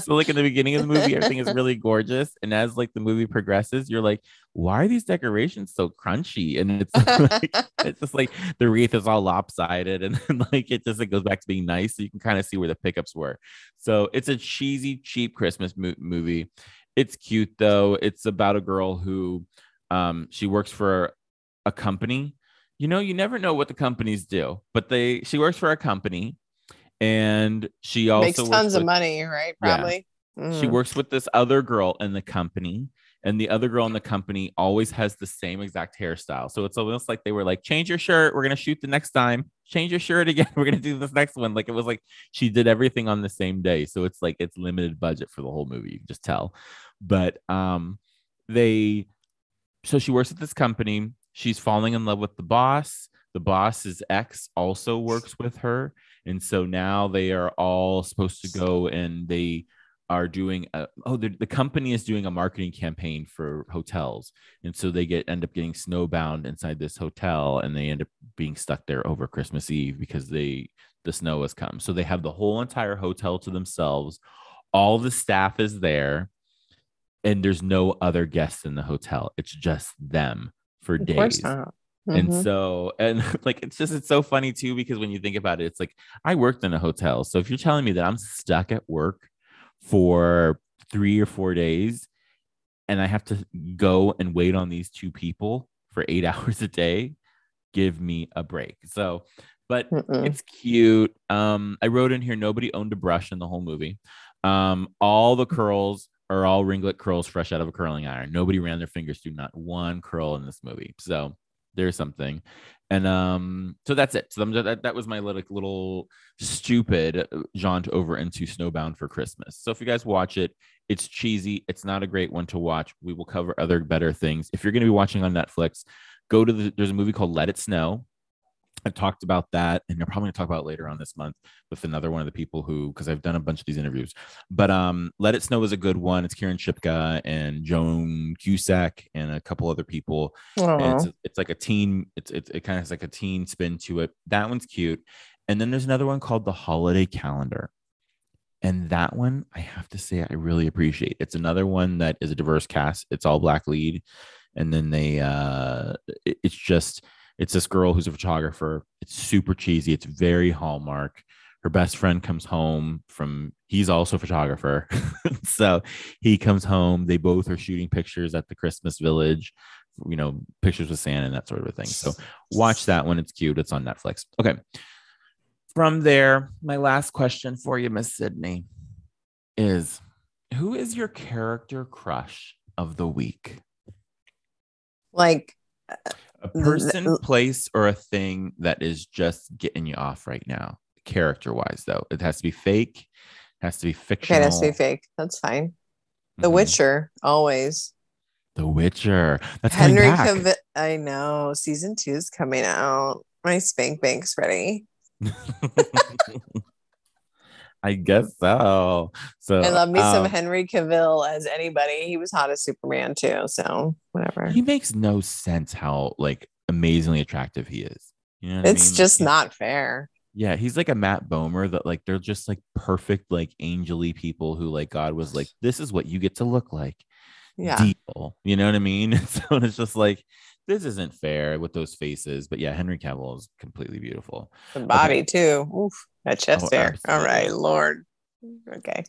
H: so like in the beginning of the movie everything is really gorgeous. And as like the movie progresses you're like why are these decorations so crunchy? And it's like, it's just like the wreath is all lopsided and then like it just it goes back to being nice. So you can kind of see where the pickups were. So it's a cheesy cheap christmas mo- movie. It's cute though. It's about a girl who um she works for a company. You know you never know what the companies do but they she works for a company and she also
I: Makes tons of money, right?
H: Yeah.
I: Probably.
H: she works with this other girl in the company and the other girl in the company always has the same exact hairstyle. So it's almost like they were like change your shirt. We're going to shoot the next time. Change your shirt again. We're going to do this next one. Like it was like she did everything on the same day. So it's like it's limited budget for the whole movie. You can just tell. But um they so she works at this company. She's falling in love with the boss. The boss's ex also works with her. And so now they are all supposed to go and they are doing a, oh the, company is doing a marketing campaign for hotels. And so they get end up getting snowbound inside this hotel and they end up being stuck there over christmas eve because they the snow has come. So they have the whole entire hotel to themselves. All the staff is there and there's no other guests in the hotel it's just them for
I: Of course
H: days
I: not.
H: and so, and like, it's just, it's so funny too, because when you think about it, it's like I worked in a hotel. So if you're telling me that I'm stuck at work for three or four days and I have to go and wait on these two people for eight hours a day, give me a break. So, but
I: Mm-mm.
H: it's cute. Um, I wrote in here nobody owned a brush in the whole movie. Um, all the curls are all ringlet curls fresh out of a curling iron. Nobody ran their fingers through not one curl in this movie. So there's something. And um, so that's it. So that, that was my little, little stupid jaunt over into Snowbound for Christmas. So if you guys watch it, it's cheesy. It's not a great one to watch. We will cover other better things. If you're going to be watching on Netflix, go to the, there's a movie called Let It Snow. I've talked about that, and I'm probably going to talk about it later on this month with another one of the people who, because I've done a bunch of these interviews. But um, Let It Snow is a good one. It's Kiernan Shipka and Joan Cusack and a couple other people. And it's it's like a teen. It's, it's it kind of has like a teen spin to it. That one's cute. And then there's another one called The Holiday Calendar. And that one, I have to say, I really appreciate. It's another one that is a diverse cast. It's all black lead, and then they, uh, it- it's just, it's this girl who's a photographer. It's super cheesy. It's very hallmark. Her best friend comes home from. He's also a photographer, so he comes home. They both are shooting pictures at the Christmas village. You know, pictures with Santa and that sort of thing. So watch that one. It's cute. It's on Netflix. Okay. From there, my last question for you, Miss Sydney, is who is your character crush of the week?
I: Like
H: A person, place, or a thing that is just getting you off right now, character wise, though. It has to be fake, has to be
I: okay,
H: fictional.
I: it has to be fake. That's fine. The
H: Mhm.
I: Witcher, always.
H: The Witcher. That's
I: Henry. Cavill. I know season two is coming out. My spank bank's ready.
H: I guess so. So
I: I love me some
H: um,
I: Henry Cavill as anybody. He was hot as Superman too. So whatever.
H: He makes no sense how like amazingly attractive he is. You know, what I
I: It's
H: mean?
I: just not fair.
H: Yeah, he's like a Matt Bomer that like they're just like perfect, like angely people who like God was like, this is what you get to look like.
I: Yeah.
H: Deal. You know what I mean? so it's just like this isn't fair with those faces. But yeah, Henry Cavill is completely beautiful.
I: The body too. Oof. That chest
H: Oh,
I: hair. All right. Lord. Okay.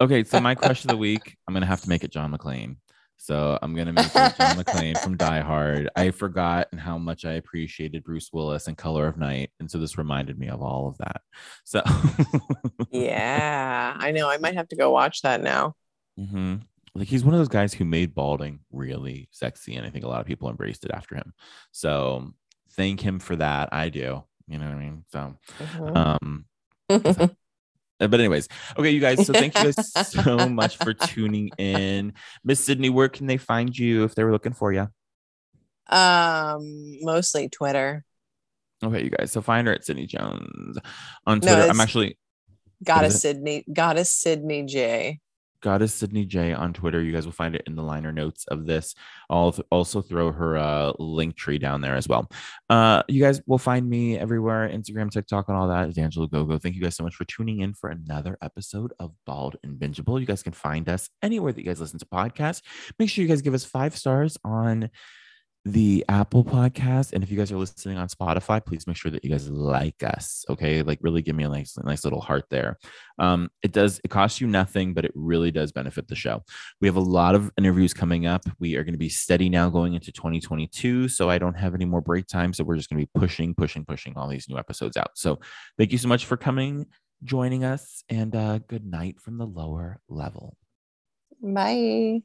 H: Okay, so my question of the week, I'm gonna have to make it John McClane. So I'm gonna make it John McClane from Die Hard. I forgot and how much I appreciated Bruce Willis and Color of Night, and so this reminded me of all of that. So
I: Yeah, I know. I might have to go watch that now.
H: Mhm. like he's one of those guys who made balding really sexy, and I think a lot of people embraced it after him. So thank him for that. I do. You know what I mean? So
I: Mhm.
H: um Uh, But anyways, okay, you guys. So thank you guys so much for tuning in, Miss Sydney. Where can they find you if they were looking for you?
I: um, mostly Twitter.
H: Okay, you guys. So find her at Sydney Jones on
I: No,
H: Twitter. I'm actually
I: Goddess
H: is it?
I: Sydney. Goddess Sydney J.
H: Goddess Sydney J on Twitter. You guys will find it in the liner notes of this. I'll th- also throw her uh, link tree down there as well. Uh, you guys will find me everywhere Instagram, TikTok, and all that. It's Dangilo Gogo. Thank you guys so much for tuning in for another episode of Bald and Bingeable. You guys can find us anywhere that you guys listen to podcasts. Make sure you guys give us five stars on the Apple podcast. And if you guys are listening on Spotify, please make sure that you guys like us. Okay. Like really give me a nice, nice little heart there. Um, it does, it costs you nothing, but it really does benefit the show. We have a lot of interviews coming up. We are going to be steady now going into 2022. So I don't have any more break time. So we're just going to be pushing, pushing, pushing all these new episodes out. So thank you so much for coming, joining us, and uh, good night from the lower level.
I: Bye.